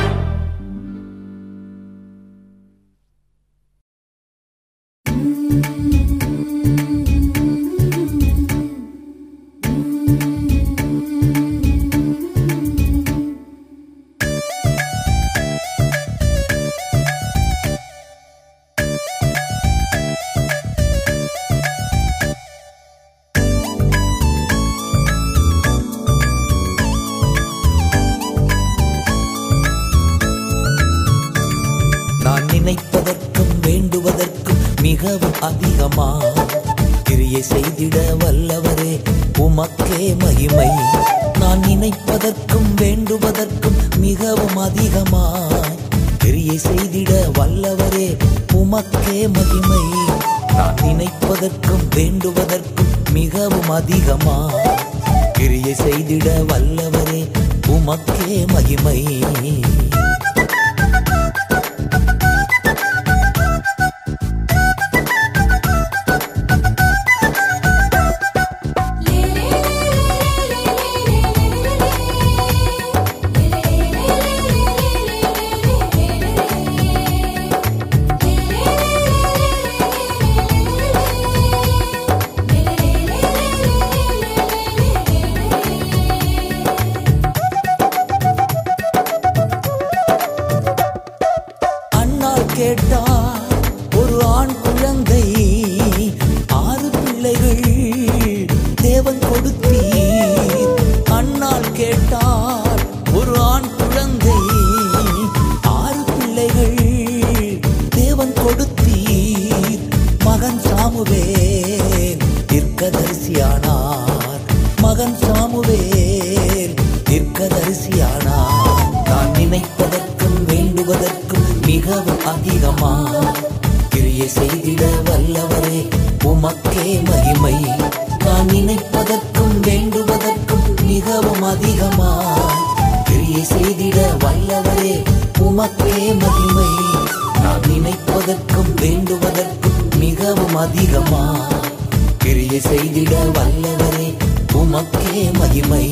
தீர்க்கதரிசியானார். மகன் சாமுவேல் தீர்க்கதரிசியானார். நான் நினைப்பதற்கும் வேண்டுவதற்கும் மிகவும் அதிகமா கிரிய செய்திட வல்லவரே உமக்கே மகிமை. நான் நினைப்பதற்கும் வேண்டுவதற்கும் மிகவும் அதிகமா கிரிய செய்திட வல்லவரே உமக்கே மகிமை. நான் நினைப்பதற்கும் வேண்டுவதற்கும் மிகவும் அதிகமா கிரிய செய்திட வல்லவரே உமக்கே மகிமை.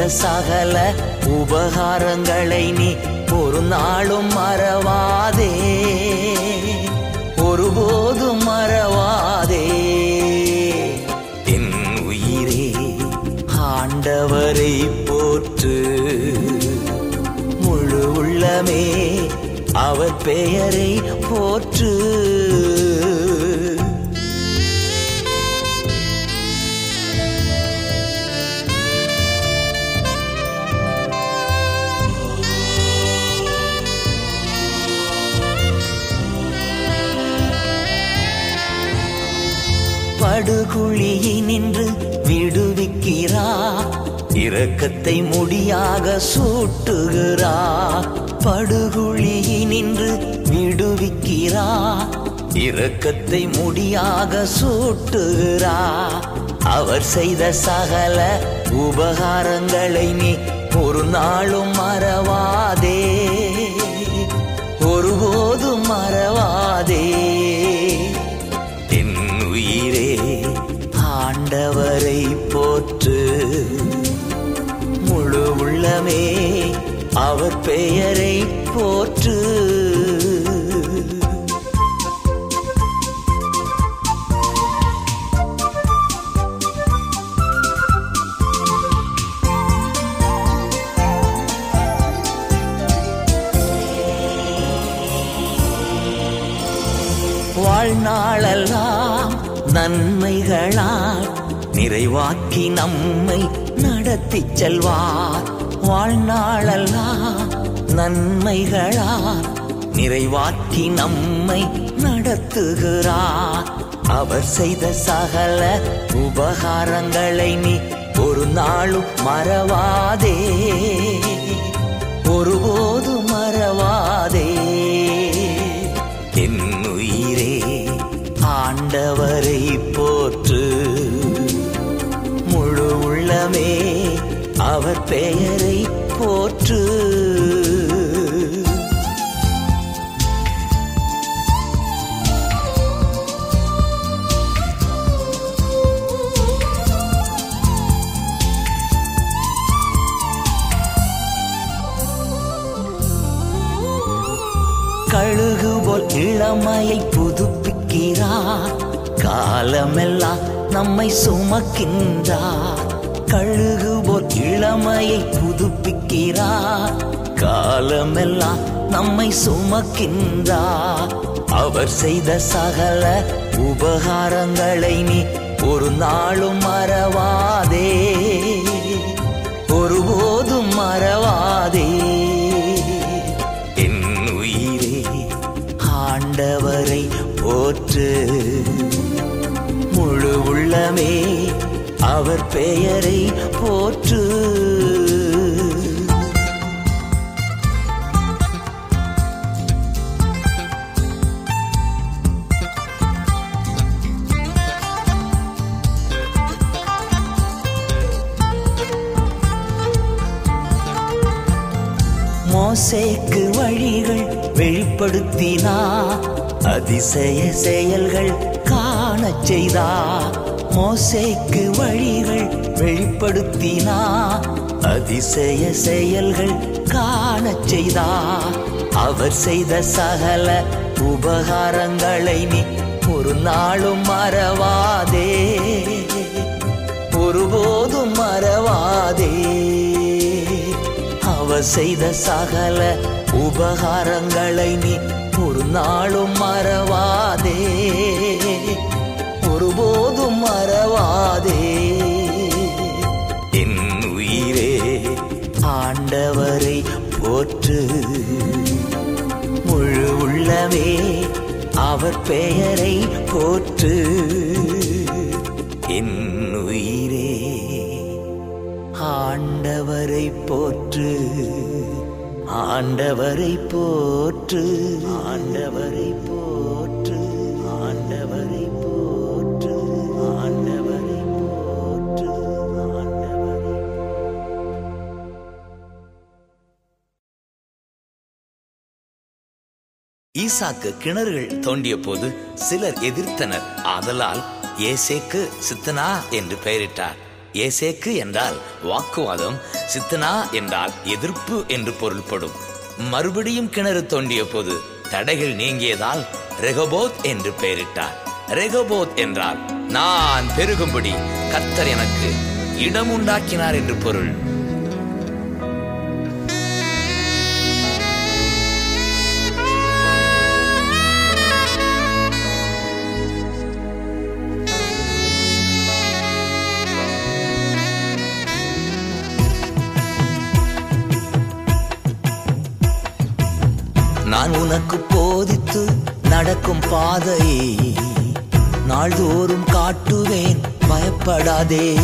செய்த சகல உபகாரங்களை நீ ஒரு நாளும் மறவாதே. ஒருபோதும் மறவாதே. என் உயிரே ஆண்டவரை போற்று. முழு உள்ளமே அவர் பெயரை போற்று. படுகுழியினின்று விடுவிக்கிறா. இரக்கத்தை முடியாக சூட்டுகிறா. படுகுழியினின்று விடுவிக்கிறா. இரக்கத்தை முடியாக சூட்டுகிறா. அவர் செய்த சகல உபகாரங்களை நீ ஒரு நாளும் மறவாதே. உள்ளமே அவர் பெயரை போற்று. வாழ்நாளெல்லாம் நன்மைகளால் நிறைவாக்கி நம்மை நடத்தி செல்வார். வாழ்நாளெல்லாம் நன்மைகளால் நிறைவாக்கி நம்மை நடத்துகிறார் அவர் செய்த சகல உபகாரங்களை நீ ஒரு நாளும் மறவாதே. ஒருபோது மறவாதே. என் உயிரே ஆண்டவரை போற்று. முழு உள்ளமே அவர் பெயரை போற்று. கழுகு போல் இளமையை புதுப்பிக்கிறார். காலமெல்லாம் நம்மை சுமக்கின்றார். கழுகு இளமையை புதுப்பிக்கிறார். காலமெல்லாம் நம்மை சுமக்கின்றார் அவர் செய்த சகல உபகாரங்களை நீ ஒரு நாளும் மறவாதே. ஒருபோதும் மறவாதே. என் உயிரே ஆண்டவரை போற்று. முழு உள்ளமே அவர் பெயரை போற்று. மோசேக்கு வழிகள் வெளிப்படுத்தினா அதிசய செயல்கள் காணச் செய்தா. மோசைக்கு வழிகள் வெளிப்படுத்தினா அதிசய செயல்கள் காணச் செய்தா. அவர் செய்த சகல உபகாரங்களை நீ ஒரு நாளும் மறவாதே. ஒருபோதும் மறவாதே. அவர் செய்த சகல உபகாரங்களை நீ ஒரு நாளும் மறவாதே. ஒருபோதும் என்று முழு உள்ளமே அவர் பெயரை போற்று. என் உயிரே ஆண்டவரை போற்று. ஆண்டவரை போற்று. ஆண்டவரை ஈசாக்கு கிணறுகள் தோண்டிய போது சிலர் எதிர்த்தனர். ஆதலால் ஏசேக்கு சித்தனா என்று பெயரிட்டார். ஏசேக்கு என்றால் வாக்குவாதம் சித்தனா என்றால் எதிர்ப்பு என்று பொருள்படும். மறுபடியும் கிணறு தோண்டிய போது தடைகள் நீங்கியதால் ரெகபோத் என்று பெயரிட்டார். ரெகபோத் என்றால் நான் பெருகும்படி கர்த்தர் எனக்கு இடம் உண்டாக்கினார் என்று பொருள். உனக்கு போதித்து நடக்கும் பாதையை நாள்தோறும் காட்டுவேன். பயப்படாதே.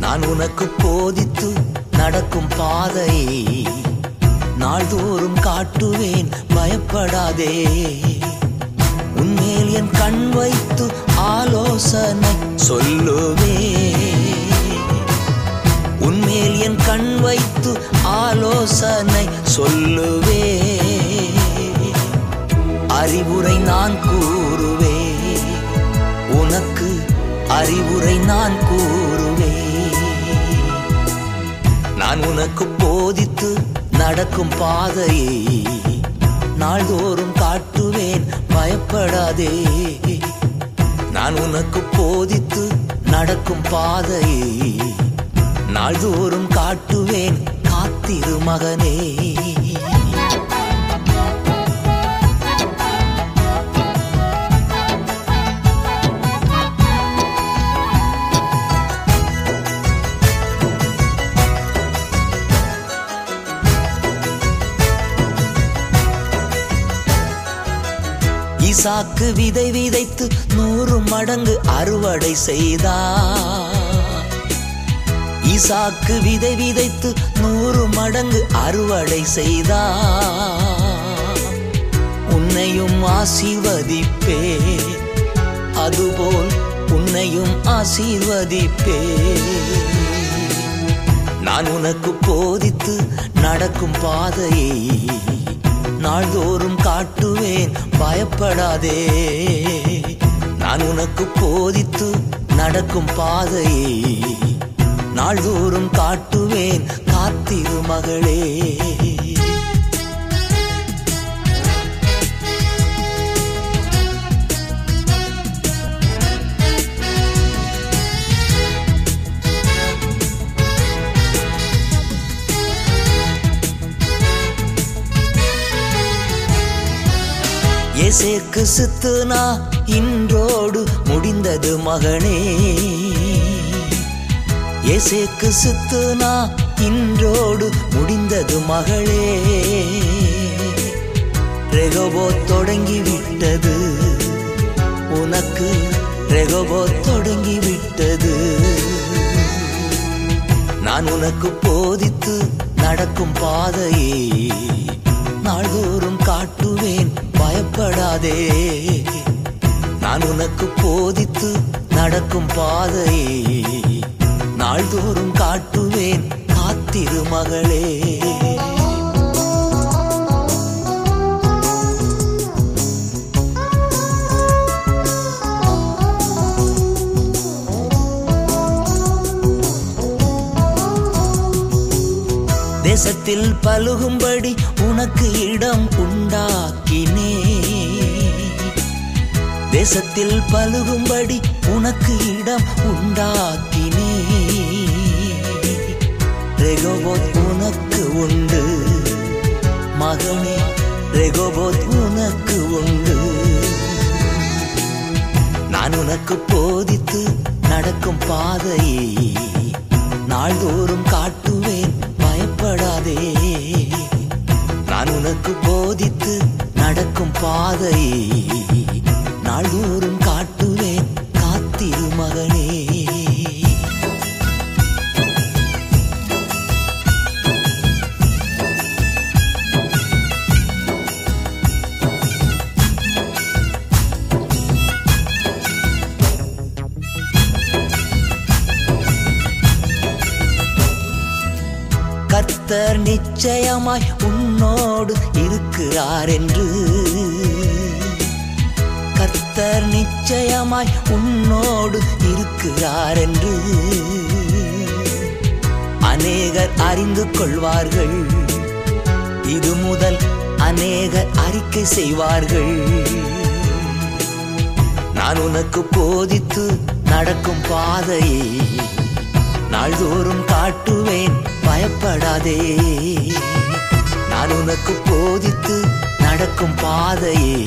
நான் உனக்கு போதித்து நடக்கும் பாதையை நாள்தோறும் காட்டுவேன். பயப்படாதே. உன்மேல் என் கண் வைத்து ஆலோசனை சொல்லுவே. உன்மேல் என் கண் வைத்து ஆலோசனை சொல்லுவே. அறிவுரை நான் கூறுவே உனக்கு அறிவுரை நான் கூறுவே நான் உனக்கு போதித்து நடக்கும் பாதையை நாள்தோறும் காட்டுவேன் பயப்படாதே. நான் உனக்கு போதித்து நடக்கும் பாதையை நாள்தோறும் காட்டுவேன் காத்திரு மகனே. சாக்கு விதை விதைத்து நூறு மடங்கு அறுவடை செய்தார் ஈசாக்கு விதை விதைத்து நூறு மடங்கு அறுவடை செய்தார் உன்னையும் ஆசீர்வதிப்பே. அதுபோல் உன்னையும் ஆசீர்வதிப்பே. நான் உனக்கு போதித்து நடக்கும் பாதையை. நாள்தோறும் காட்டுவேன் பயப்படாதே. நான் உனக்கு போதித்து நடக்கும் பாதையை நாள்தோறும் காட்டுவேன் காத்திரு மகளே. எசேக்கு சுத்துனா இன்றோடு முடிந்தது மகனே. எசேக்கு சுத்துனா இன்றோடு முடிந்தது மகளே. ரெகபோ தொடங்கி விட்டது உனக்கு ரெகபோ தொடங்கி விட்டது நான் உனக்கு போதித்து நடக்கும் பாதையை. நாள்தோறும் காட்டுவேன் பயப்படாதே நான் உனக்கு போதித்து நடக்கும் பாதையை நாள்தோறும் காட்டுவேன். காத்திரு மகளே. தேசத்தில் பழுகும்படி உனக்கு இடம் உண்டா? தேசத்தில் பழுகும்படி உனக்கு இடம் உண்டாக்கினே. ரெகோபோத் உனக்கு உண்டு. மகனே ரெகோபோத் உனக்கு உண்டு. நான் உனக்கு போதித்து நடக்கும் பாதையை நாள்தோறும் காட்டுவேன் பயப்படாதே. நான் உனக்கு போதித்து நடக்கும் பாதையை நாள்தோறும் காட்டுவேன் காத்திரு மகளே. கர்த்தர் நிச்சயமாய் உன்னோடு இருக்கிறார் என்று நிச்சயமாய் உன்னோடு இருக்கிறார் என்று அநேகர் அறிந்து கொள்வார்கள். இது முதல் அநேகர் அறிக்கை செய்வார்கள். நான் உனக்கு போதித்து நடக்கும் பாதையை நாள்தோறும் காட்டுவேன் பயப்படாதே. நான் உனக்கு போதித்து நடக்கும் பாதையை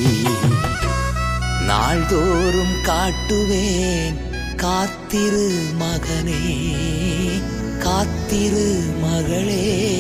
நாள்தோறும் காட்டுவேன். காத்திரு மகனே காத்திரு மகளே.